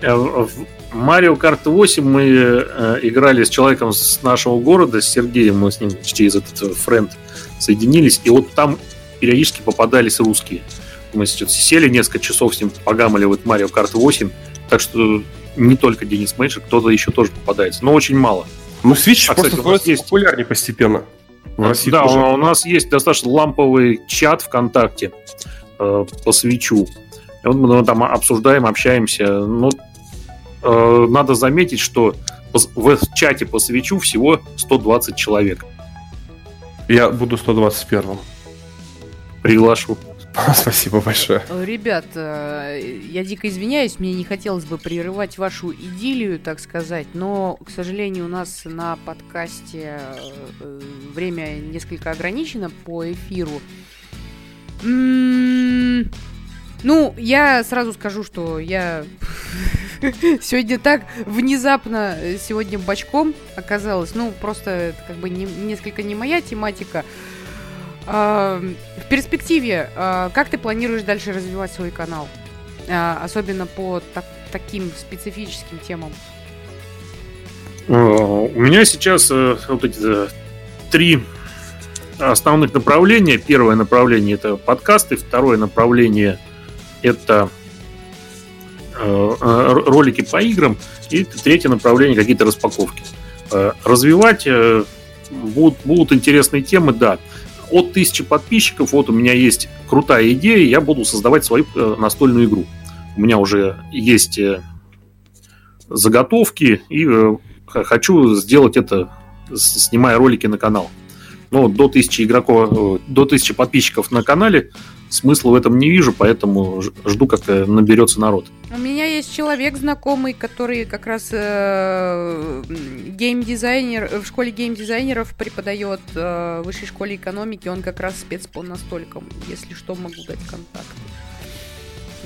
Э, в Mario Kart 8 мы э, играли с человеком с нашего города, с Сергеем, мы с ним через этот френд соединились, и вот там периодически попадались русские. Мы сейчас сели несколько часов с ним погамали вот Mario Kart 8, так что не только Денис Мейджер, кто-то еще тоже попадается, но очень мало. Ну, Switch а, просто кстати, есть... популярнее постепенно. В России да, тоже. у нас есть достаточно ламповый чат ВКонтакте э, по свечу. И вот мы там обсуждаем, общаемся. Ну, э, надо заметить, что в чате по свечу всего 120 человек. Я буду 121-м. Приглашу. Спасибо большое. Ребят, э, я дико извиняюсь, мне не хотелось бы прерывать вашу идиллию, так сказать, но, к сожалению, у нас на подкасте э, время несколько ограничено по эфиру. М-м-м, ну, я сразу скажу, что я сегодня так внезапно э, сегодня бочком оказалась. Ну, просто это как бы не, несколько не моя тематика. А, в перспективе, а, как ты планируешь дальше развивать свой канал? А, особенно по так, таким специфическим темам. У меня сейчас э, вот эти э, три основных направления. Первое направление это подкасты, второе направление – это э, э, ролики по играм, и третье направление какие-то распаковки. Э, развивать будут, будут интересные темы, да. От тысячи подписчиков, вот у меня есть крутая идея, я буду создавать свою настольную игру. У меня уже есть заготовки, и хочу сделать это, снимая ролики на канал. Но до тысячи игроков, до тысячи подписчиков на канале смысла в этом не вижу, поэтому жду, как наберется народ. У меня есть человек знакомый, который как раз э, геймдизайнер в школе геймдизайнеров преподает э, в высшей школе экономики. Он как раз спец по настолькам. Если что, могу дать контакт.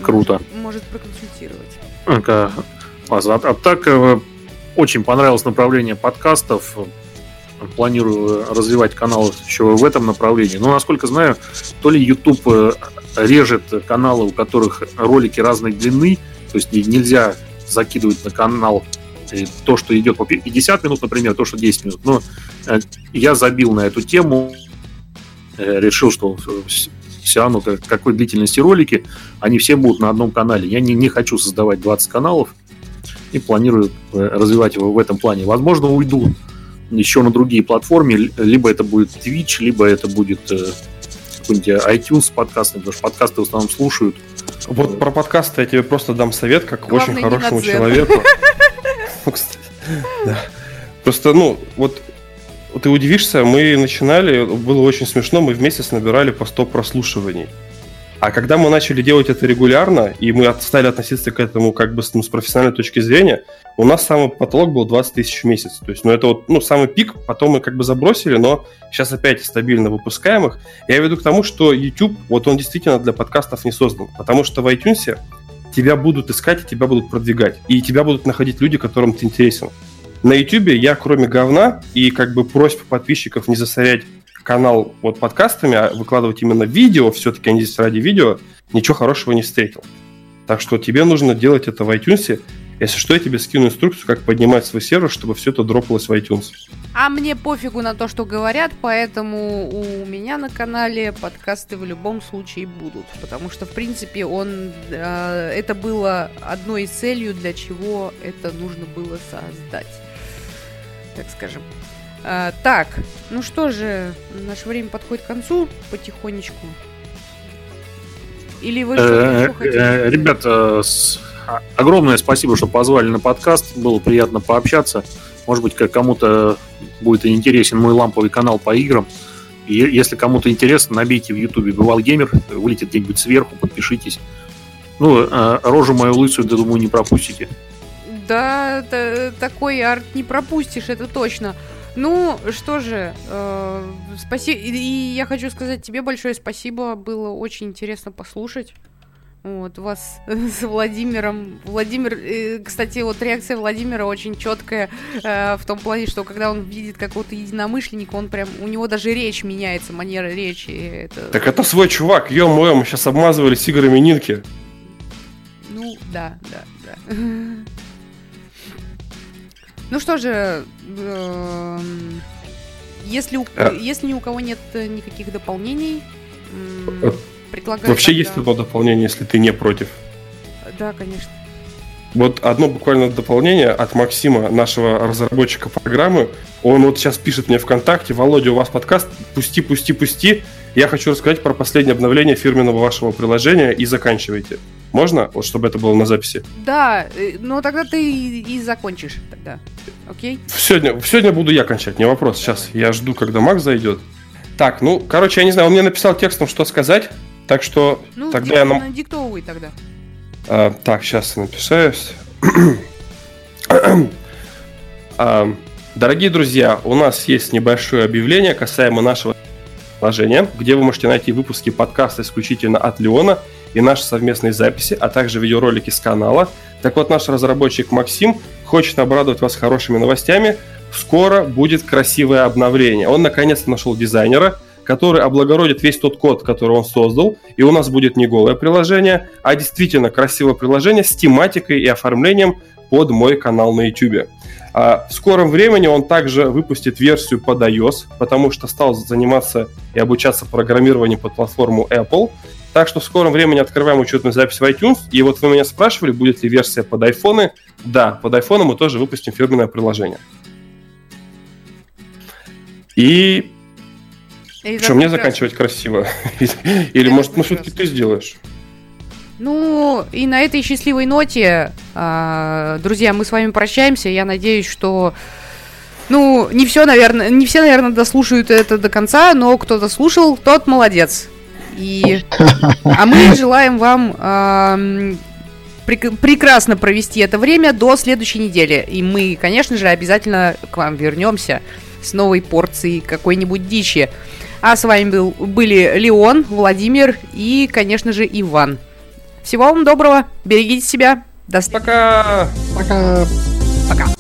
Круто. Может, может проконсультировать. А, а, а так э, очень понравилось направление подкастов планирую развивать канал еще в этом направлении. Но, насколько знаю, то ли YouTube э, режет каналы, у которых ролики разной длины, то есть нельзя закидывать на канал э, то, что идет по 50 минут, например, то, что 10 минут. Но э, я забил на эту тему, решил, что все равно какой длительности ролики, они все будут на одном канале. Я не, не хочу создавать 20 каналов и планирую развивать его в этом плане. Возможно, уйду еще на другие платформы, либо это будет Twitch, либо это будет э, какой-нибудь iTunes подкаст, потому что подкасты в основном слушают. Вот про подкасты я тебе просто дам совет, как Главное, очень хорошему человеку. Ну, просто, ну, вот ты удивишься, мы начинали, было очень смешно, мы вместе набирали по 100 прослушиваний. А когда мы начали делать это регулярно, и мы стали относиться к этому как бы ну, с профессиональной точки зрения, у нас самый потолок был 20 тысяч в месяц. То есть, ну, это вот, ну, самый пик, потом мы как бы забросили, но сейчас опять стабильно выпускаем их. Я веду к тому, что YouTube, вот он действительно для подкастов не создан, потому что в iTunes тебя будут искать и тебя будут продвигать. И тебя будут находить люди, которым ты интересен. На YouTube я, кроме говна и как бы просьб подписчиков не засорять канал вот подкастами, а выкладывать именно видео, все-таки они здесь ради видео, ничего хорошего не встретил. Так что тебе нужно делать это в iTunes. Если что, я тебе скину инструкцию, как поднимать свой сервер, чтобы все это дропалось в iTunes. А мне пофигу на то, что говорят, поэтому у меня на канале подкасты в любом случае будут. Потому что, в принципе, он э, это было одной из целью, для чего это нужно было создать. Так скажем. А, так, ну что же, наше время подходит к концу потихонечку. Или вы что-то Э, еще хотите? э? Ребята, а- огромное спасибо, что позвали на подкаст. Было приятно пообщаться. Может быть, кому-то будет интересен мой ламповый канал по играм. И если кому-то интересно, набейте в Ютубе «Бывал геймер», вылетит где-нибудь сверху, подпишитесь. Ну, э, рожу мою лысую, да, думаю, не пропустите. Да, та- такой арт не пропустишь, это точно. Ну, что же, спасибо. И, и я хочу сказать тебе большое спасибо. Было очень интересно послушать. Вот, вас с Владимиром. Владимир, э, кстати, вот реакция Владимира очень четкая э, в том плане, что когда он видит какого-то единомышленника, он прям, у него даже речь меняется, манера речи. Это, Так это свой чувак, ё-моё, мы сейчас обмазывали с играми Нинки. Ну, да, да, да. Ну что же, эм, если, у- А. если ни у кого нет э, никаких дополнений, Э, предлагаю... Вообще тогда- есть одно дополнение, если ты не против. Да, конечно. Вот одно буквально дополнение от Максима, нашего разработчика программы. Он вот сейчас пишет мне ВКонтакте, Володя, у вас подкаст, пусти, пусти, пусти. Я хочу рассказать про последнее обновление фирменного вашего приложения и заканчивайте. Можно? Вот чтобы это было на записи. Да, э, ну тогда ты и, и закончишь тогда. Окей? Сегодня, сегодня буду я кончать, не вопрос. Сейчас я жду, когда Макс зайдет. Так, ну, короче, я не знаю, он мне написал текстом, что сказать. Так что Ну, тогда я нам... диктовывай тогда. А, так, сейчас напишаюсь. А, Дорогие друзья, у нас есть небольшое объявление касаемо нашего приложения, где вы можете найти выпуски подкаста исключительно от Леона и наши совместные записи, а также видеоролики с канала. Так вот, наш разработчик Максим хочет обрадовать вас хорошими новостями. Скоро будет красивое обновление. Он наконец-то нашел дизайнера, который облагородит весь тот код, который он создал, и у нас будет не голое приложение, а действительно красивое приложение с тематикой и оформлением под мой канал на YouTube. А в скором времени он также выпустит версию под iOS, потому что стал заниматься и обучаться программированию под платформу Apple. Так что в скором времени открываем учетную запись в iTunes. И вот вы меня спрашивали, будет ли версия под iPhone. Да, под iPhone мы тоже выпустим фирменное приложение. И Или что, мне заканчивать красиво? Или, может, ну, все-таки ты сделаешь? Ну, и на этой счастливой ноте, а, друзья, мы с вами прощаемся. Я надеюсь, что... Ну, не все, наверное, не все, наверное, дослушают это до конца, но кто дослушал, тот молодец. И... А мы желаем вам ам, прек- прекрасно провести это время до следующей недели. И мы, конечно же, обязательно к вам вернемся с новой порцией какой-нибудь дичи. А с вами был, были Леон, Владимир и, конечно же, Иван. Всего вам доброго, берегите себя, до встречи. Пока! Пока. Пока.